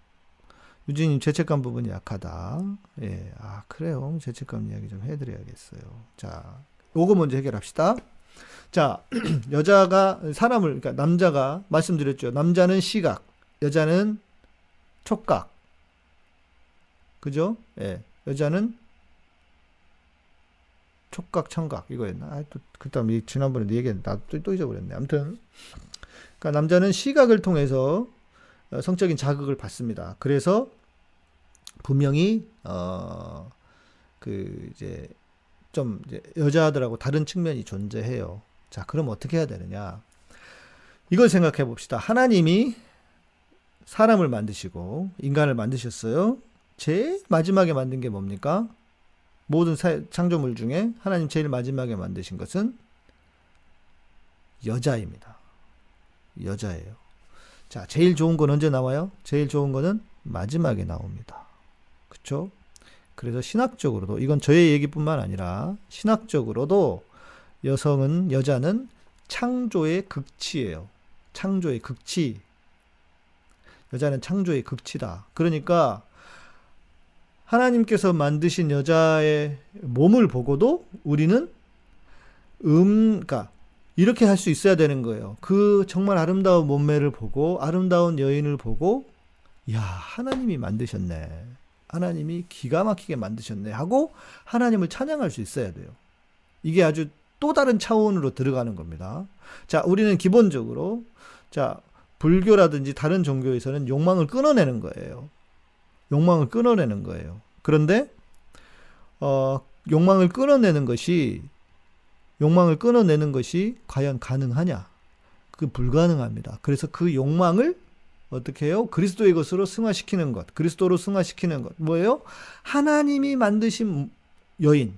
유진님 죄책감 부분이 약하다. 예, 아 그래요. 죄책감 이야기 좀 해드려야겠어요. 자, 요거 먼저 해결합시다. 자, 여자가 사람을 그러니까 남자가 말씀드렸죠. 남자는 시각, 여자는 촉각. 그죠? 예. 여자는 촉각, 청각 이거였나? 아, 또 그다음 에 지난번에 얘기했는데 나또 또 잊어버렸네. 아무튼 그러니까 남자는 시각을 통해서 어, 성적인 자극을 받습니다. 그래서 분명히 어 그 이제 좀 여자들하고 다른 측면이 존재해요. 자, 그럼 어떻게 해야 되느냐? 이걸 생각해 봅시다. 하나님이 사람을 만드시고 인간을 만드셨어요. 제일 마지막에 만든 게 뭡니까? 모든 창조물 중에 하나님 제일 마지막에 만드신 것은 여자입니다. 여자예요. 자, 제일 좋은 건 언제 나와요? 제일 좋은 거는 마지막에 나옵니다. 그쵸? 그래서 신학적으로도, 이건 저의 얘기뿐만 아니라 신학적으로도 여성은, 여자는 창조의 극치예요. 창조의 극치. 여자는 창조의 극치다. 그러니까 하나님께서 만드신 여자의 몸을 보고도 우리는 음, 그러니까 이렇게 할 수 있어야 되는 거예요. 그 정말 아름다운 몸매를 보고 아름다운 여인을 보고 야 하나님이 만드셨네. 하나님이 기가 막히게 만드셨네 하고 하나님을 찬양할 수 있어야 돼요. 이게 아주 또 다른 차원으로 들어가는 겁니다. 자, 우리는 기본적으로 자 불교라든지 다른 종교에서는 욕망을 끊어내는 거예요. 욕망을 끊어내는 거예요. 그런데 어, 욕망을 끊어내는 것이 욕망을 끊어내는 것이 과연 가능하냐? 그 불가능합니다. 그래서 그 욕망을 어떻게 해요? 그리스도의 것으로 승화시키는 것, 그리스도로 승화시키는 것. 뭐예요? 하나님이 만드신 여인,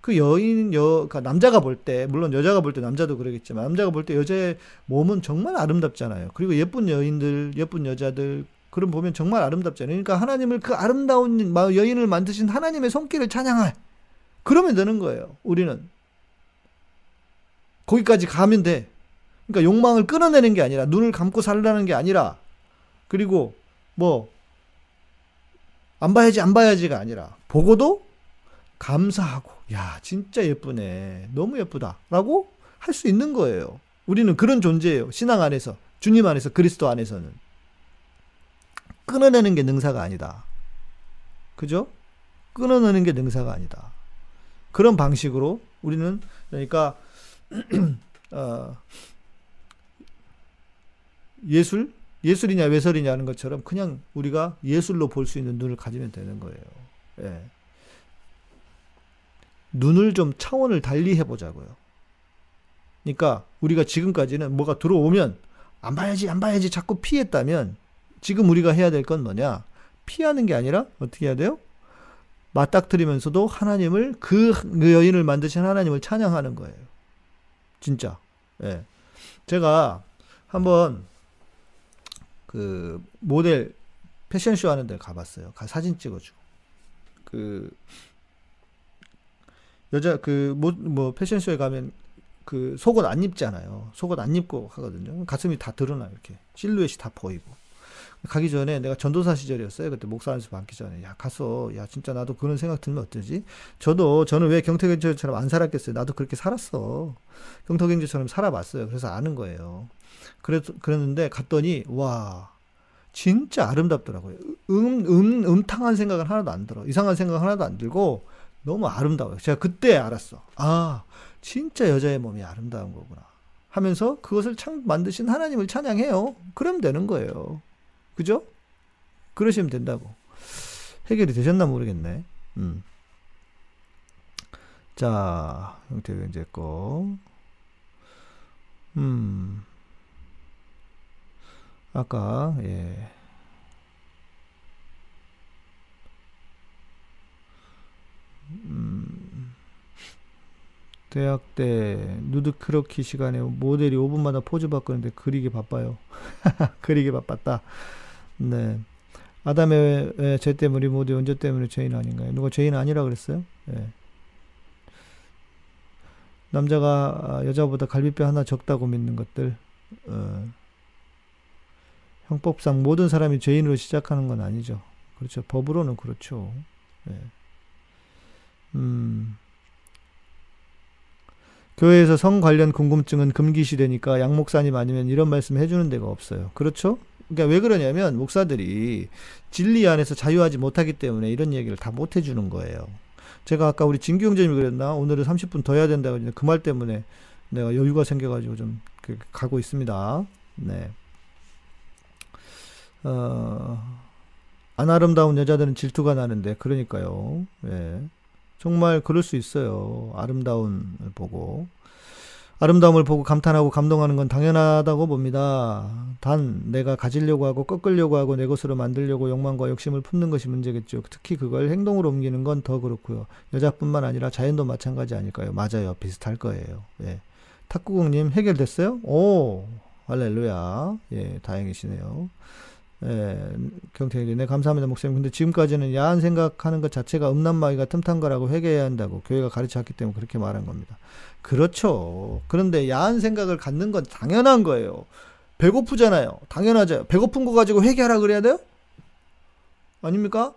그 여인 여 그러니까 남자가 볼 때 물론 여자가 볼 때 남자도 그러겠지만 남자가 볼 때 여자의 몸은 정말 아름답잖아요. 그리고 예쁜 여인들, 예쁜 여자들 그럼 보면 정말 아름답잖아요. 그러니까 하나님을 그 아름다운 여인을 만드신 하나님의 손길을 찬양할 그러면 되는 거예요. 우리는 거기까지 가면 돼. 그러니까 욕망을 끊어내는 게 아니라 눈을 감고 살라는 게 아니라 그리고 뭐 안 봐야지 안 봐야지가 아니라 보고도 감사하고 야 진짜 예쁘네 너무 예쁘다라고 할 수 있는 거예요. 우리는 그런 존재예요. 신앙 안에서 주님 안에서 그리스도 안에서는 끊어내는 게 능사가 아니다. 그죠? 끊어내는 게 능사가 아니다. 그런 방식으로 우리는 그러니까 어, 예술 예술이냐 외설이냐 하는 것처럼 그냥 우리가 예술로 볼 수 있는 눈을 가지면 되는 거예요. 예. 눈을 좀 차원을 달리 해보자고요. 그러니까 우리가 지금까지는 뭐가 들어오면 안 봐야지 안 봐야지 자꾸 피했다면 지금 우리가 해야 될 건 뭐냐? 피하는 게 아니라 어떻게 해야 돼요? 맞닥뜨리면서도 하나님을 그, 그 여인을 만드신 하나님을 찬양하는 거예요. 진짜. 예. 제가 한번 그 모델 패션쇼 하는 데 가봤어요. 가 사진 찍어주고. 그 여자 그뭐 뭐 패션쇼에 가면 그 속옷 안 입잖아요. 속옷 안 입고 하거든요. 가슴이 다 드러나 이렇게 실루엣이 다 보이고. 가기 전에 내가 전도사 시절이었어요. 그때 목사 안에서 받기 전에. 야, 가서, 야, 진짜 나도 그런 생각 들면 어떠지? 저도, 저는 왜 경태경제처럼 안 살았겠어요? 나도 그렇게 살았어. 경태경제처럼 살아봤어요. 그래서 아는 거예요. 그랬, 그랬는데 갔더니, 와, 진짜 아름답더라고요. 음, 음, 음탕한 생각은 하나도 안 들어. 이상한 생각 하나도 안 들고, 너무 아름다워요. 제가 그때 알았어. 아, 진짜 여자의 몸이 아름다운 거구나. 하면서 그것을 참 만드신 하나님을 찬양해요. 그럼 되는 거예요. 그죠? 그러시면 된다고. 해결이 되셨나 모르겠네. 음. 자, 형태 경제 거. 음. 아까, 예. 음. 대학 때 누드 크로키 시간에 모델이 5분마다 포즈 바꾸는데 그리기 바빠요. 그리기 바빴다. 네. 아담의 예, 죄 때문에 모두 언제 때문에 죄인 아닌가요? 누가 죄인 아니라 그랬어요? 예. 남자가 아, 여자보다 갈비뼈 하나 적다고 믿는 것들 어, 형법상 모든 사람이 죄인으로 시작하는 건 아니죠. 그렇죠. 법으로는 그렇죠. 예. 음. 교회에서 성 관련 궁금증은 금기시되니까 양 목사님 아니면 이런 말씀 해주는 데가 없어요. 그렇죠? 그러니까 왜 그러냐면 목사들이 진리 안에서 자유하지 못하기 때문에 이런 얘기를 다 못 해주는 거예요. 제가 아까 우리 진규 형제님이 그랬나 오늘은 30분 더 해야 된다고 그 말 때문에 내가 여유가 생겨가지고 좀그 가고 있습니다. 네. 어, 안 아름다운 여자들은 질투가 나는데 그러니까요. 예. 정말 그럴 수 있어요. 아름다운 보고. 아름다움을 보고 감탄하고 감동하는 건 당연하다고 봅니다. 단 내가 가지려고 하고 꺾으려고 하고 내 것으로 만들려고 욕망과 욕심을 품는 것이 문제겠죠. 특히 그걸 행동으로 옮기는 건 더 그렇고요. 여자뿐만 아니라 자연도 마찬가지 아닐까요? 맞아요. 비슷할 거예요. 예. 탁구공님 해결됐어요? 오, 할렐루야. 예, 다행이시네요. 예, 경태님, 네, 감사합니다, 목사님. 근데 지금까지는 야한 생각하는 것 자체가 음란마귀가 틈탄 거라고 회개해야 한다고 교회가 가르쳤기 때문에 그렇게 말한 겁니다. 그렇죠. 그런데 야한 생각을 갖는 건 당연한 거예요. 배고프잖아요. 당연하죠. 배고픈 거 가지고 회개하라 그래야 돼요? 아닙니까?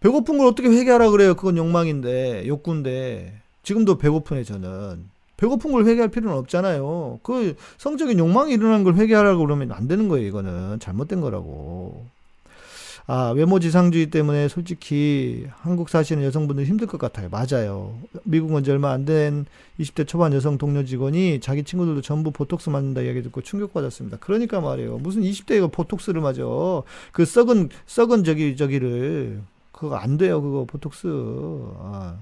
배고픈 걸 어떻게 회개하라 그래요? 그건 욕망인데, 욕구인데. 지금도 배고프네, 저는. 배고픈 걸 회개할 필요는 없잖아요. 그 성적인 욕망이 일어나는 걸 회개하라고 그러면 안 되는 거예요, 이거는. 잘못된 거라고. 아, 외모 지상주의 때문에 솔직히 한국 사시는 여성분들 힘들 것 같아요. 맞아요. 미국은 이제 얼마 안 된 20대 초반 여성 동료 직원이 자기 친구들도 전부 보톡스 맞는다 이야기 듣고 충격받았습니다. 그러니까 말이에요. 무슨 20대가 보톡스를 맞아. 그 썩은, 썩은 저기, 저기를. 그거 안 돼요, 그거, 보톡스. 아.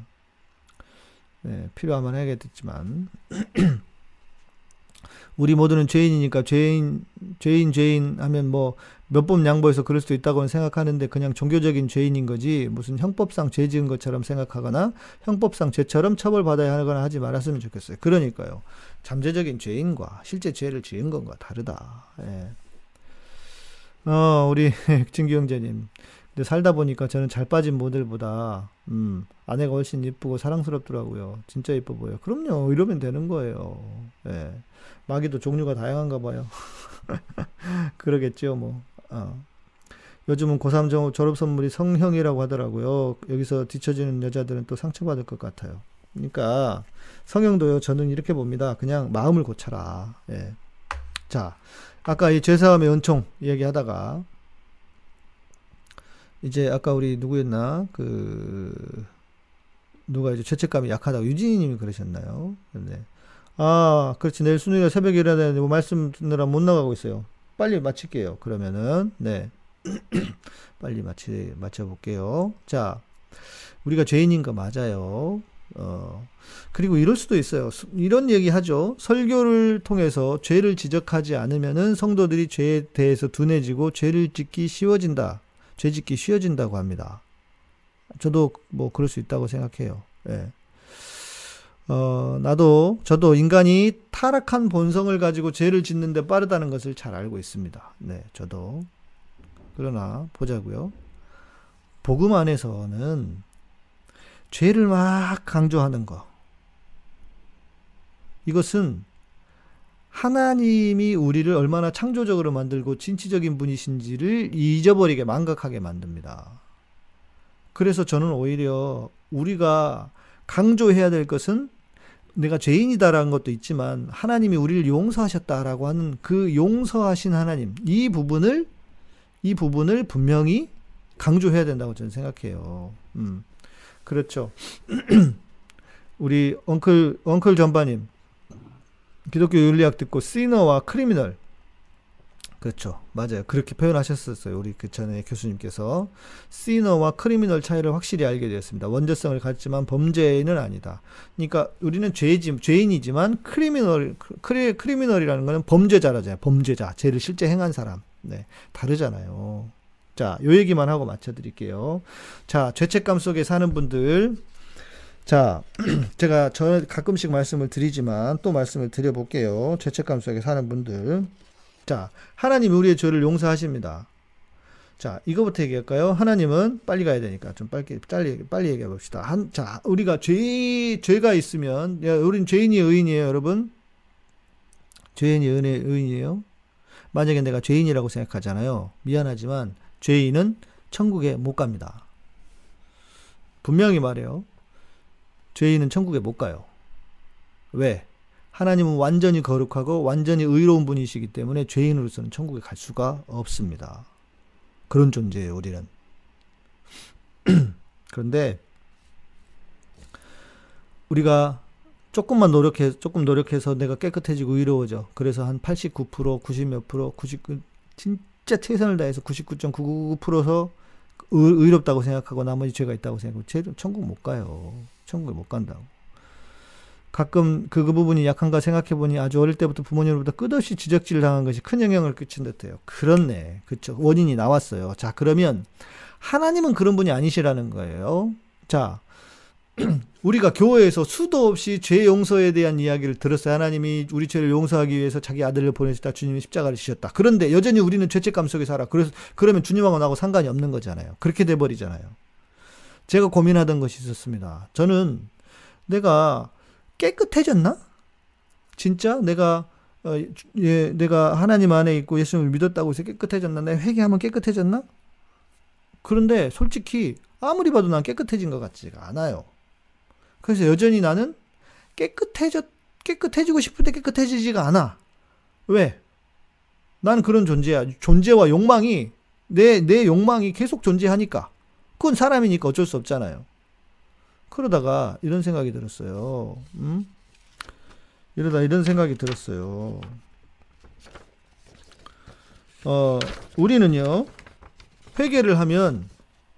네, 필요하면 해야겠지만. 우리 모두는 죄인이니까 죄인 죄인 죄인 하면 뭐 몇 번 양보해서 그럴 수도 있다고는 생각하는데 그냥 종교적인 죄인인 거지 무슨 형법상 죄 지은 것처럼 생각하거나 형법상 죄처럼 처벌받아야 하거나 하지 말았으면 좋겠어요. 그러니까요. 잠재적인 죄인과 실제 죄를 지은 것과 다르다. 예. 어, 우리 진기 형제님. 근데 살다 보니까 저는 잘 빠진 모델보다 음, 아내가 훨씬 이쁘고 사랑스럽더라고요. 진짜 이뻐 보여. 그럼요. 이러면 되는 거예요. 예. 마귀도 종류가 다양한가 봐요. 그러겠죠, 뭐. 어. 요즘은 고3 졸업 선물이 성형이라고 하더라고요. 여기서 뒤처지는 여자들은 또 상처받을 것 같아요. 그러니까 성형도요. 저는 이렇게 봅니다. 그냥 마음을 고쳐라. 예. 자, 아까 이 죄사함의 은총 얘기하다가 이제 아까 우리 누구였나 그 누가 이제 죄책감이 약하다고 유진이님이 그러셨나요? 네. 아, 그렇지. 내일 수능이라 새벽에 일어나야 되는데 뭐 말씀 듣느라 못 나가고 있어요. 빨리 마칠게요. 그러면은, 네. 빨리 마치, 맞춰볼게요. 자, 우리가 죄인인 거 맞아요. 어, 그리고 이럴 수도 있어요. 이런 얘기 하죠. 설교를 통해서 죄를 지적하지 않으면은 성도들이 죄에 대해서 둔해지고 죄를 짓기 쉬워진다. 죄 짓기 쉬워진다고 합니다. 저도 뭐 그럴 수 있다고 생각해요. 예. 어, 나도, 저도 인간이 타락한 본성을 가지고 죄를 짓는데 빠르다는 것을 잘 알고 있습니다. 네, 저도. 그러나, 보자고요 복음 안에서는 죄를 막 강조하는 거. 이것은 하나님이 우리를 얼마나 창조적으로 만들고 진취적인 분이신지를 잊어버리게 망각하게 만듭니다. 그래서 저는 오히려 우리가 강조해야 될 것은 내가 죄인이다라는 것도 있지만 하나님이 우리를 용서하셨다라고 하는 그 용서하신 하나님 이 부분을 이 부분을 분명히 강조해야 된다고 저는 생각해요. 음. 그렇죠. 우리 엉클 엉클 전바님 기독교 윤리학 듣고 sinner와 criminal 그렇죠. 맞아요. 그렇게 표현하셨었어요. 우리 그 전에 교수님께서. sinner와 criminal 차이를 확실히 알게 되었습니다. 원죄성을 갖지만 범죄는 아니다. 그러니까 우리는 죄지, 죄인이지만 criminal, cri, criminal이라는 거는 범죄자라잖아요. 범죄자. 죄를 실제 행한 사람. 네. 다르잖아요. 자, 요 얘기만 하고 맞춰드릴게요. 자, 죄책감 속에 사는 분들. 자, 제가 저 가끔씩 말씀을 드리지만 또 말씀을 드려볼게요. 죄책감 속에 사는 분들. 자, 하나님이 우리의 죄를 용서하십니다. 자, 이거부터 얘기할까요? 하나님은 빨리 가야 되니까 좀 빨리 빨리 빨리 얘기해 봅시다. 한, 자, 우리가 죄 죄가 있으면 야, 우린 죄인이 의인이에요, 여러분. 죄인이 의인이 의인이에요. 만약에 내가 죄인이라고 생각하잖아요. 미안하지만 죄인은 천국에 못 갑니다. 분명히 말해요. 죄인은 천국에 못 가요. 왜? 하나님은 완전히 거룩하고 완전히 의로운 분이시기 때문에 죄인으로서는 천국에 갈 수가 없습니다. 그런 존재예요, 우리는. 그런데 우리가 조금만 노력해 조금 노력해서 내가 깨끗해지고 의로워져. 그래서 한 89%, 90몇 프로, 99 진짜 최선을 다해서 99.999%서 의롭다고 생각하고 나머지 죄가 있다고 생각하고 죄 천국 못 가요. 천국에 못 간다고. 가끔 그, 그 부분이 약한가 생각해 보니 아주 어릴 때부터 부모님으로부터 끝없이 지적질 당한 것이 큰 영향을 끼친 듯해요. 그렇네. 그쵸. 원인이 나왔어요. 자, 그러면 하나님은 그런 분이 아니시라는 거예요. 자, 우리가 교회에서 수도 없이 죄 용서에 대한 이야기를 들었어요. 하나님이 우리 죄를 용서하기 위해서 자기 아들을 보내셨다. 주님이 십자가를 지셨다. 그런데 여전히 우리는 죄책감 속에 살아. 그래서 그러면 주님하고 나하고 상관이 없는 거잖아요. 그렇게 돼 버리잖아요. 제가 고민하던 것이 있었습니다. 저는 내가 깨끗해졌나? 진짜 내가 어, 예, 내가 하나님 안에 있고 예수님을 믿었다고 해서 깨끗해졌나? 내가 회개하면 깨끗해졌나? 그런데 솔직히 아무리 봐도 난 깨끗해진 것 같지가 않아요. 그래서 여전히 나는 깨끗해졌 깨끗해지고 싶은데 깨끗해지지가 않아. 왜? 난 그런 존재야. 존재와 욕망이 내 내 욕망이 계속 존재하니까. 그건 사람이니까 어쩔 수 없잖아요. 그러다가 이런 생각이 들었어요. 음? 이러다 이런 생각이 들었어요. 어, 우리는요, 회개를 하면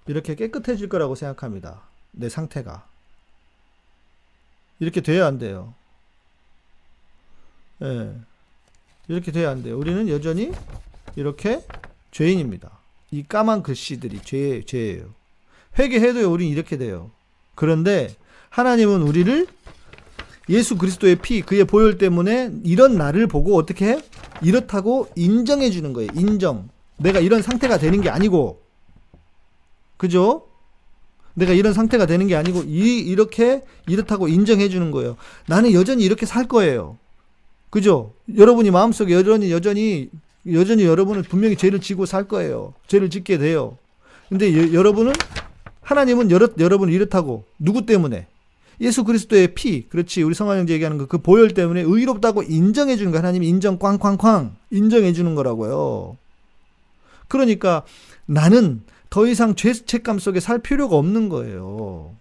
이렇게 깨끗해질 거라고 생각합니다. 내 상태가. 이렇게 돼야 안 돼요. 예. 이렇게 돼야 안 돼요. 우리는 여전히 이렇게 죄인입니다. 이 까만 글씨들이 죄, 죄예요. 회개해도요, 우린 이렇게 돼요. 그런데 하나님은 우리를 예수 그리스도의 피, 그의 보혈 때문에 이런 나를 보고 어떻게 해? 이렇다고 인정해 주는 거예요. 인정. 내가 이런 상태가 되는 게 아니고. 그죠? 내가 이런 상태가 되는 게 아니고 이 이렇게 이렇다고 인정해 주는 거예요. 나는 여전히 이렇게 살 거예요. 그죠? 여러분이 마음속에 여전히 여전히 여전히 여러분은 분명히 죄를 지고 살 거예요. 죄를 짓게 돼요. 근데 여, 여러분은 하나님은 여러, 여러분을 이렇다고 누구 때문에 예수 그리스도의 피, 그렇지 우리 성화형제 얘기하는 거그 보혈 때문에 의롭다고 인정해 주는 거 하나님이 인정 꽝꽝꽝 인정해 주는 거라고요. 그러니까 나는 더 이상 죄책감 속에 살 필요가 없는 거예요.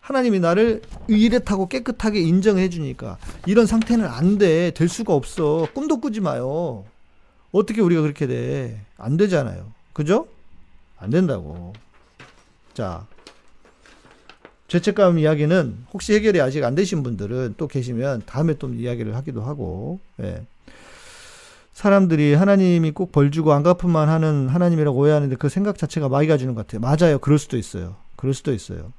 하나님이 나를 이랬다고 깨끗하게 인정해 주니까 이런 상태는 안 돼. 될 수가 없어. 꿈도 꾸지 마요. 어떻게 우리가 그렇게 돼? 안 되잖아요. 그죠? 안 된다고. 자. 죄책감 이야기는 혹시 해결이 아직 안 되신 분들은 또 계시면 다음에 또 이야기를 하기도 하고, 예. 사람들이 하나님이 꼭 벌 주고 안 갚으만 하는 하나님이라고 오해하는데 그 생각 자체가 마이가 주는 것 같아요. 맞아요. 그럴 수도 있어요. 그럴 수도 있어요.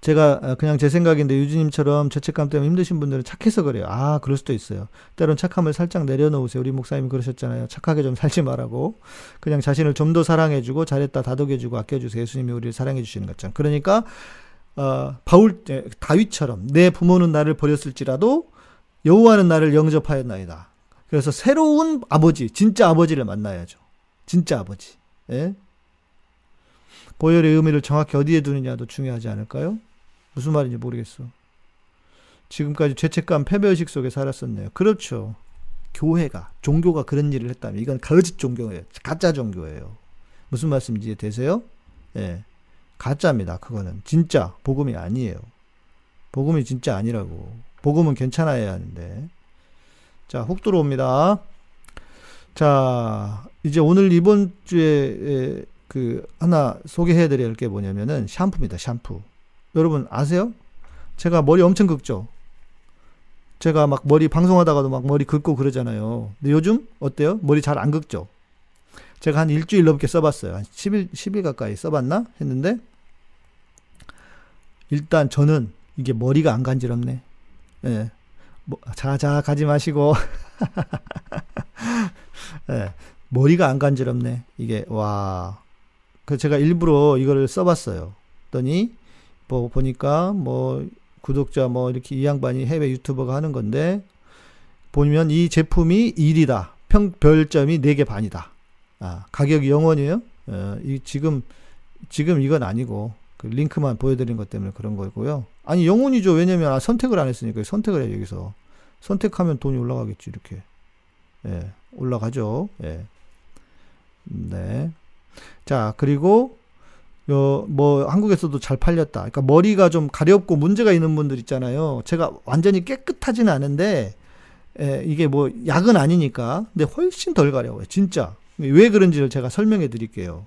제가 어, 그냥 제 생각인데 유진님처럼 죄책감 때문에 힘드신 분들은 착해서 그래요. 아, 그럴 수도 있어요. 때론 착함을 살짝 내려놓으세요. 우리 목사님이 그러셨잖아요. 착하게 좀 살지 말라고. 그냥 자신을 좀 더 사랑해주고 잘했다 다독여주고 아껴주세요. 예수님이 우리를 사랑해주시는 것처럼. 그러니까 어, 바울 다윗처럼 내 부모는 나를 버렸을지라도 여호와는 나를 영접하였나이다. 그래서 새로운 아버지, 진짜 아버지를 만나야죠. 진짜 아버지. 예? 보혈의 의미를 정확히 어디에 두느냐도 중요하지 않을까요? 무슨 말인지 모르겠어. 지금까지 죄책감, 패배의식 속에 살았었네요. 그렇죠. 교회가, 종교가 그런 일을 했다면 이건 거짓 종교예요. 가짜 종교예요. 무슨 말씀인지 되세요? 예. 가짜입니다. 그거는. 진짜 복음이 아니에요. 복음이 진짜 아니라고. 복음은 괜찮아야 하는데. 자, 훅 들어옵니다. 자, 이제 오늘 이번 주에 그 하나 소개해 드릴 게 뭐냐면은 샴푸입니다. 샴푸. 여러분 아세요? 제가 머리 엄청 긁죠. 제가 막 머리 방송하다가도 막 머리 긁고 그러잖아요. 근데 요즘 어때요? 머리 잘 안 긁죠. 제가 한 일주일 넘게 써봤어요. 한 10일, 10일 가까이 써봤나? 했는데, 일단 저는 이게 머리가 안 간지럽네. 예. 뭐, 자, 자, 가지 마시고. 예. 머리가 안 간지럽네. 이게, 와. 그 제가 일부러 이거를 써봤어요. 했더니 뭐 보니까 뭐 구독자 뭐 이렇게 이 양반이 해외 유튜버가 하는 건데 보면 이 제품이 1이다. 평 별점이 4개 반이다. 아, 가격이 0원이에요. 어, 이 지금 지금 이건 아니고 그 링크만 보여드린 것 때문에 그런 거고요. 아니 영혼이죠. 왜냐면 아, 선택을 안 했으니까 선택을 해 여기서 선택하면 돈이 올라가겠지 이렇게. 예, 올라가죠. 예. 네. 자, 그리고 어, 뭐 한국에서도 잘 팔렸다. 그러니까 머리가 좀 가렵고 문제가 있는 분들 있잖아요. 제가 완전히 깨끗하지는 않은데 에, 이게 뭐 약은 아니니까. 근데 훨씬 덜 가려워요. 진짜. 왜 그런지를 제가 설명해 드릴게요.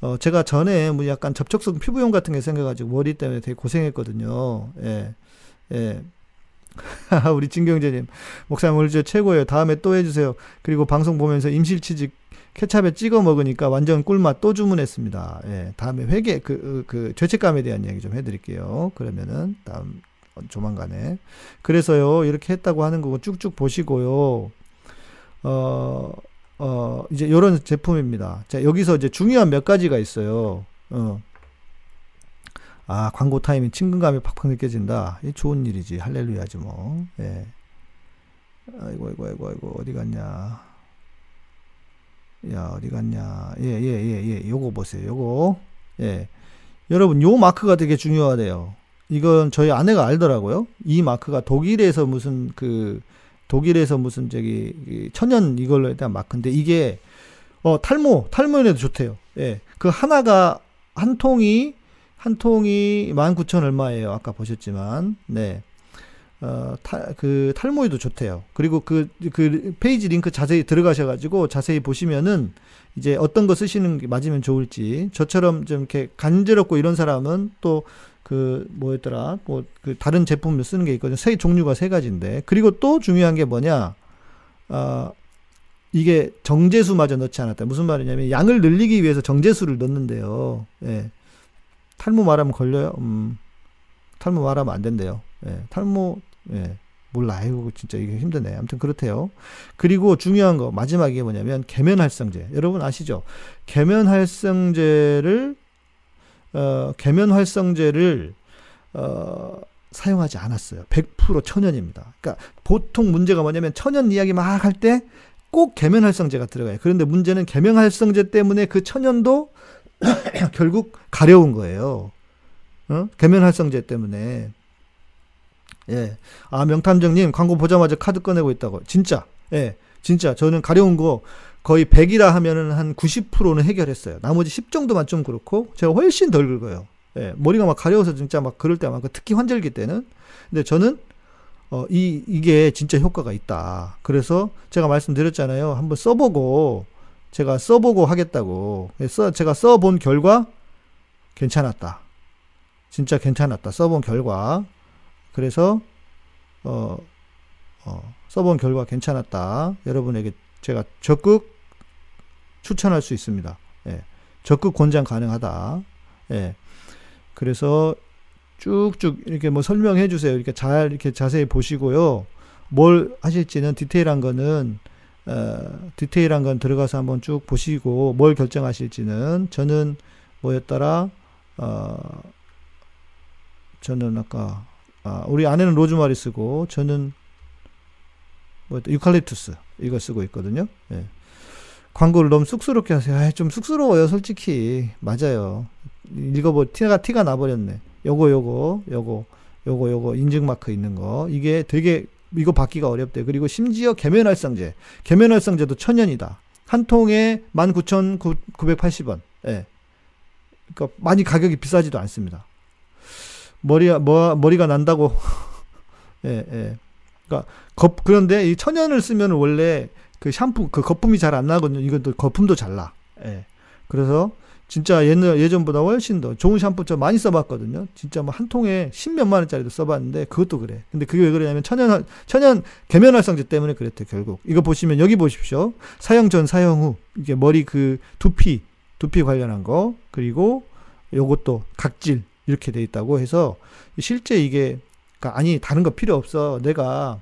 어, 제가 전에 뭐 약간 접촉성 피부염 같은 게 생겨가지고 머리 때문에 되게 고생했거든요. 예. 예. 우리 진경재님, 목사님 오늘 저 최고예요. 다음에 또 해주세요. 그리고 방송 보면서 임실치직 케찹에 찍어 먹으니까 완전 꿀맛 또 주문했습니다. 예, 다음에 회계 그, 그 죄책감에 대한 이야기 좀 해드릴게요. 그러면은 다음 조만간에 그래서요 이렇게 했다고 하는 거고 쭉쭉 보시고요. 어, 어 이제 이런 제품입니다. 자 여기서 이제 중요한 몇 가지가 있어요. 어. 아 광고 타임이 친근감이 팍팍 느껴진다. 이 좋은 일이지 할렐루야지 뭐. 예. 아이고 아이고 아이고 아이고 어디 갔냐. 야, 어디 갔냐. 예, 예, 예, 예. 요거 보세요. 요거. 예. 여러분, 요 마크가 되게 중요하대요. 이건 저희 아내가 알더라고요. 이 마크가 독일에서 무슨 그, 독일에서 무슨 저기, 천연 이걸로 대한 마크인데, 이게, 어, 탈모, 탈모에도 좋대요. 예. 그 하나가, 한 통이, 한 통이 19,000 얼마예요. 아까 보셨지만. 네. 어, 탈, 그 탈모에도 좋대요. 그리고 그, 그 페이지 링크 자세히 들어가셔가지고 자세히 보시면은 이제 어떤 거 쓰시는 게 맞으면 좋을지 저처럼 좀 이렇게 간지럽고 이런 사람은 또 그 뭐였더라? 뭐 그 다른 제품을 쓰는 게 있거든요. 세 종류가 세 가지인데. 그리고 또 중요한 게 뭐냐? 아 이게 정제수마저 넣지 않았다. 무슨 말이냐면 양을 늘리기 위해서 정제수를 넣는데요. 예. 탈모 말하면 걸려요. 음. 탈모 말하면 안 된대요. 예. 탈모 예. 몰라. 아이고 진짜 이게 힘드네. 아무튼 그렇대요. 그리고 중요한 거 마지막에 뭐냐면 계면활성제. 여러분 아시죠? 계면활성제를 어, 계면활성제를 어, 사용하지 않았어요. 100% 천연입니다. 그러니까 보통 문제가 뭐냐면 천연 이야기 막 할 때 꼭 계면활성제가 들어가요. 그런데 문제는 계면활성제 때문에 그 천연도 결국 가려운 거예요. 어? 계면활성제 때문에. 예. 아, 명탐정님, 광고 보자마자 카드 꺼내고 있다고. 진짜. 예. 진짜. 저는 가려운 거 거의 100이라 하면은 한 90%는 해결했어요. 나머지 10 정도만 좀 그렇고, 제가 훨씬 덜 긁어요. 예. 머리가 막 가려워서 진짜 막 그럴 때 많고, 특히 환절기 때는. 근데 저는, 어, 이, 이게 진짜 효과가 있다. 그래서 제가 말씀드렸잖아요. 한번 써보고, 제가 써보고 하겠다고. 써, 제가 써본 결과, 괜찮았다. 진짜 괜찮았다. 써본 결과. 그래서 어, 어, 써본 결과 괜찮았다. 여러분에게 제가 적극 추천할 수 있습니다. 예, 적극 권장 가능하다. 예, 그래서 쭉쭉 이렇게 뭐 설명해 주세요. 이렇게 잘 이렇게 자세히 보시고요. 뭘 하실지는 디테일한 거는 어, 디테일한 건 들어가서 한번 쭉 보시고 뭘 결정하실지는 저는 뭐였더라 어, 저는 아까 아, 우리 아내는 로즈마리 쓰고 저는 뭐 유칼립투스 이거 쓰고 있거든요. 예. 광고를 너무 쑥스럽게 하세요. 아, 좀 쑥스러워요, 솔직히. 맞아요. 읽어보 티가 티가 나버렸네. 요거 요거 요거 요거 요거 인증 마크 있는 거 이게 되게 이거 받기가 어렵대. 그리고 심지어 계면활성제, 계면활성제도 천연이다. 한 통에 19,980원. 예. 그러니까 많이 가격이 비싸지도 않습니다. 머리가 뭐 머리가 난다고 예, 예. 그러니까 거, 그런데 이 천연을 쓰면 원래 그 샴푸 그 거품이 잘 안 나거든요. 이것도 거품도 잘 나. 예. 그래서 진짜 예전 예전보다 훨씬 더 좋은 샴푸 저 많이 써봤거든요. 진짜 뭐 한 통에 십몇만 원짜리도 써봤는데 그것도 그래. 근데 그게 왜 그러냐면 천연 천연 계면활성제 때문에 그랬대 결국. 이거 보시면 여기 보십시오. 사용 전 사용 후 이게 머리 그 두피 두피 관련한 거 그리고 요것도 각질 이렇게 돼 있다고 해서 실제 이게 그러니까 아니 다른 거 필요 없어. 내가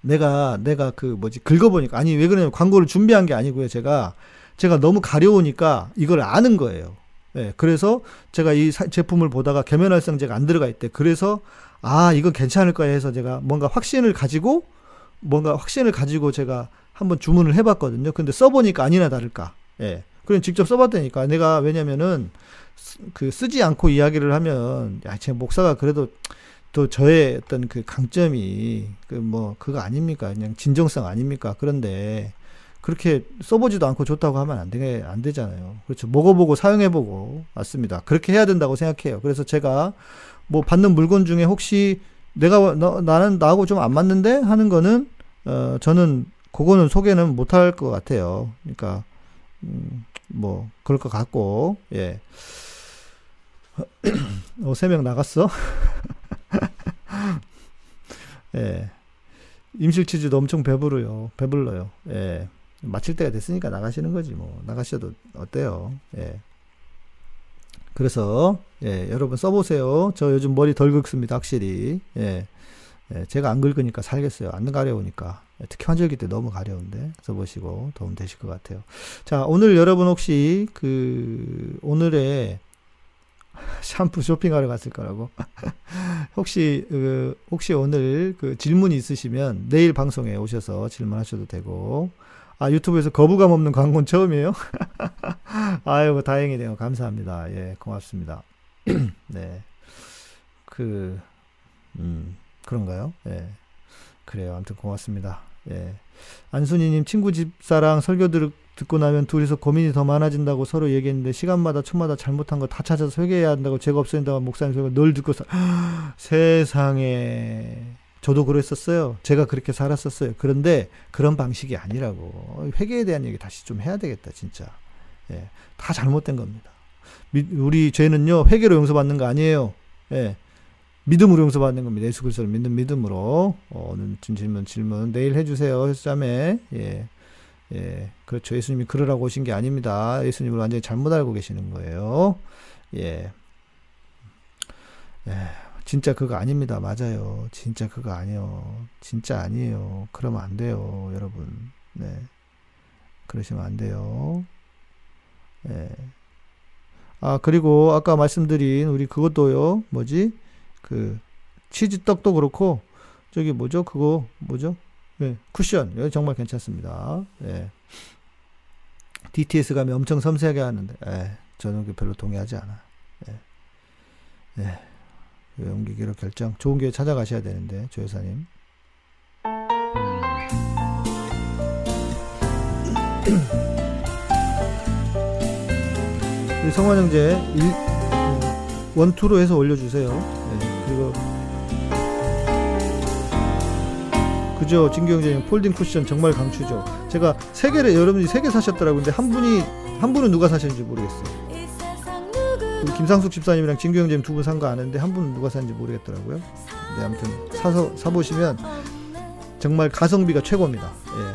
내가 내가 그 뭐지 긁어보니까 아니 왜 그러냐면 광고를 준비한 게 아니고요. 제가 제가 너무 가려우니까 이걸 아는 거예요. 예, 그래서 제가 이 사, 제품을 보다가 계면활성제가 안 들어가 있대. 그래서 아 이건 괜찮을 거야 해서 제가 뭔가 확신을 가지고 뭔가 확신을 가지고 제가 한번 주문을 해봤거든요. 근데 써보니까 아니나 다를까. 예. 그럼 직접 써봤다니까. 내가 왜냐면은 그 쓰지 않고 이야기를 하면 야, 제 목사가 그래도 또 저의 어떤 그 강점이 그 뭐 그거 아닙니까? 그냥 진정성 아닙니까? 그런데 그렇게 써보지도 않고 좋다고 하면 안 되게 안 되잖아요. 그렇죠. 먹어보고 사용해보고 맞습니다. 그렇게 해야 된다고 생각해요. 그래서 제가 뭐 받는 물건 중에 혹시 내가 너, 나는 나하고 좀 안 맞는데 하는 거는 어 저는 그거는 소개는 못할 것 같아요. 그러니까 음, 뭐 그럴 것 같고 예. 어, 세명 나갔어? 예. 임실치즈도 엄청 배부르요. 배불러요. 예. 마칠 때가 됐으니까 나가시는 거지, 뭐. 나가셔도 어때요? 예. 그래서, 예, 여러분 써보세요. 저 요즘 머리 덜 긁습니다, 확실히. 예. 예, 제가 안 긁으니까 살겠어요. 안 가려우니까. 예, 특히 환절기 때 너무 가려운데 써보시고 도움 되실 것 같아요. 자, 오늘 여러분 혹시 그 오늘의 샴푸 쇼핑하러 갔을 거라고. 혹시 그 혹시 오늘 그 질문이 있으시면 내일 방송에 오셔서 질문하셔도 되고. 아 유튜브에서 거부감 없는 광고는 처음이에요? 아유 다행이네요. 감사합니다. 예 고맙습니다. 네. 그 음. 그런가요? 예. 그래요. 아무튼 고맙습니다. 예. 안순이님 친구 집사랑 설교 들, 듣고 나면 둘이서 고민이 더 많아진다고 서로 얘기했는데 시간마다 초마다 잘못한 거 다 찾아서 설교해야 한다고 제가 없어진다고 목사님 설교 늘 듣고 서 세상에 저도 그랬었어요. 제가 그렇게 살았었어요. 그런데 그런 방식이 아니라고 회개에 대한 얘기 다시 좀 해야 되겠다 진짜. 예. 다 잘못된 겁니다. 미- 우리 죄는요, 회개로 용서받는 거 아니에요. 예. 믿음으로 용서받는 겁니다. 예수 그리스도를 믿는 믿음으로. 어, 오늘 준 질문, 질문 내일 해주세요. 헬스자매. 예. 예. 그렇죠. 예수님이 그러라고 오신 게 아닙니다. 예수님을 완전히 잘못 알고 계시는 거예요. 예. 예. 진짜 그거 아닙니다. 맞아요. 진짜 그거 아니에요. 진짜 아니에요. 그러면 안 돼요. 여러분. 네. 그러시면 안 돼요. 예. 아, 그리고 아까 말씀드린 우리 그것도요. 뭐지? 그 치즈 떡도 그렇고 저기 뭐죠? 그거 뭐죠? 예. 쿠션. 이거 정말 괜찮습니다. 예. DTS 가면 엄청 섬세하게 하는데 예. 저는 그 별로 동의하지 않아. 예. 예. 옮기기로 결정. 좋은 교회 찾아가셔야 되는데, 조 여사님. 성환 형제 일, 원투로 해서 올려주세요. 네, 그리고 그죠, 형제님 폴딩 쿠션 정말 강추죠. 제가 세 개를 여러분이 세 개 사셨더라고요. 근데 한 분이 한 분은 누가 사셨는지 모르겠어요. 김상숙 집사님이랑 형제님 두 분 산 거 아는데 한 분은 누가 샀는지 모르겠더라고요. 네, 아무튼 사서 사 보시면 정말 가성비가 최고입니다. 예.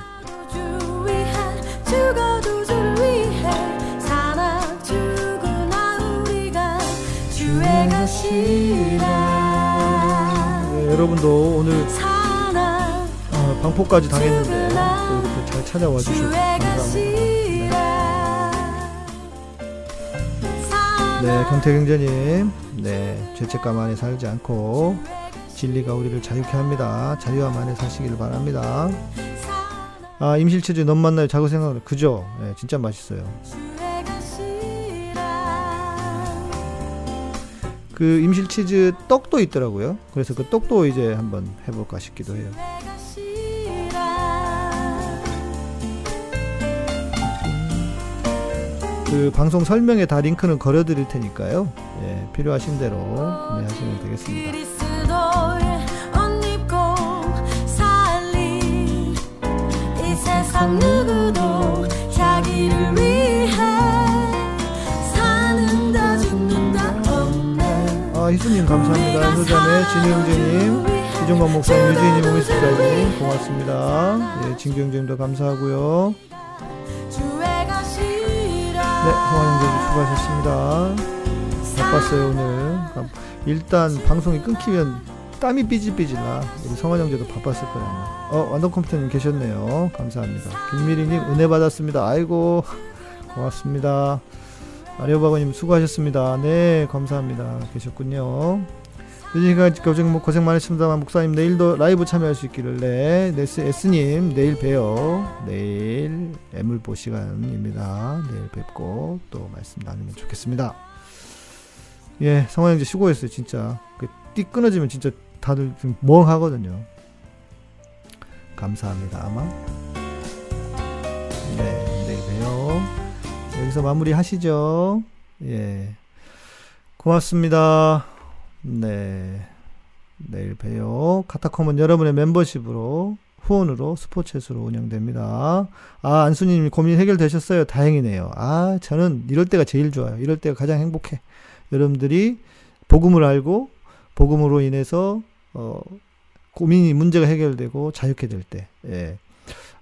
예, 여러분도 오늘 어, 방포까지 당했는데 또 이렇게 잘 찾아와 주셔서 감사합니다. 네, 경태 경제님, 네, 죄책감 안에 살지 않고 진리가 우리를 자유케 합니다. 자유함 안에 사시길 바랍니다. 아, 임실체주 너무 만나요. 자고 생각을 그죠? 예, 진짜 맛있어요. 그 임실치즈 떡도 있더라고요. 그래서 그 떡도 이제 한번 해볼까 싶기도 해요. 그 방송 설명에 다 링크는 걸어드릴 테니까요. 예, 필요하신 대로 구매하시면 되겠습니다. 살리 이 세상 누구도 자기를 위해 사는다 죽는다 없네 아, 희수님 감사합니다. 효자매, 진영재님, 이종관 목사님, 유진님, 오미스타님 고맙습니다. 예, 진경재님도 감사하고요. 네, 성환영재님 수고하셨습니다. 바빴어요 오늘. 아, 일단 방송이 끊기면 땀이 삐질삐질 나. 우리 성환 형제도 바빴을. 아마. 어, 완전 컴퓨터님 계셨네요. 감사합니다. 김미리님 은혜 받았습니다. 아이고 고맙습니다. 아리오바고님 수고하셨습니다. 네, 감사합니다. 계셨군요. 요즘가 고생, 뭐 고생 많으셨습니다만 목사님 내일도 라이브 참여할 수 있기를 네, S님 내일 봬요. 내일 애물보 시간입니다. 내일 뵙고 또 말씀 나누면 좋겠습니다. 예, 성화 형제 수고했어요, 진짜. 그띠 끊어지면 진짜 다들 좀 멍하거든요. 감사합니다, 아마. 네, 내일 봬요. 여기서 마무리 하시죠. 예. 고맙습니다. 네. 내일 봬요. 카타콤은 여러분의 멤버십으로, 후원으로, 스포츠로 운영됩니다. 아, 안수님 고민 해결되셨어요? 다행이네요. 아, 저는 이럴 때가 제일 좋아요. 이럴 때가 가장 행복해. 여러분들이 복음을 알고, 복음으로 인해서, 어, 고민이, 문제가 해결되고, 자유케 될 때, 예.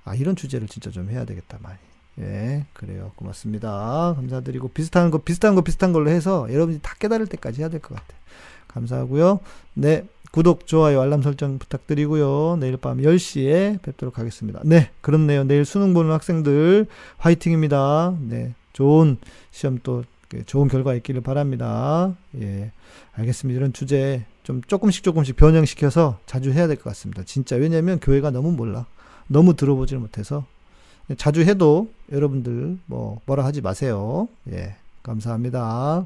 아, 이런 주제를 진짜 좀 해야 되겠다, 많이. 예, 그래요. 고맙습니다. 감사드리고, 비슷한 거, 비슷한 거, 비슷한 걸로 해서 여러분이 다 깨달을 때까지 해야 될 것 같아요. 감사하고요. 네, 구독, 좋아요, 알람 설정 부탁드리고요. 내일 밤 10시에 뵙도록 하겠습니다. 네, 그렇네요. 내일 수능 보는 학생들 화이팅입니다. 네, 좋은 시험 또 좋은 결과 있기를 바랍니다. 예, 알겠습니다. 이런 주제 좀 조금씩 조금씩 변형시켜서 자주 해야 될 것 같습니다. 진짜 왜냐면 교회가 너무 몰라. 너무 들어보질 못해서 자주 해도 여러분들 뭐 뭐라 하지 마세요. 예, 감사합니다.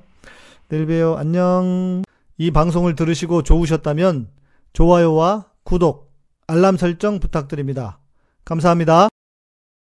내일 봬요. 안녕. 이 방송을 들으시고 좋으셨다면 좋아요와 구독, 알람 설정 부탁드립니다. 감사합니다.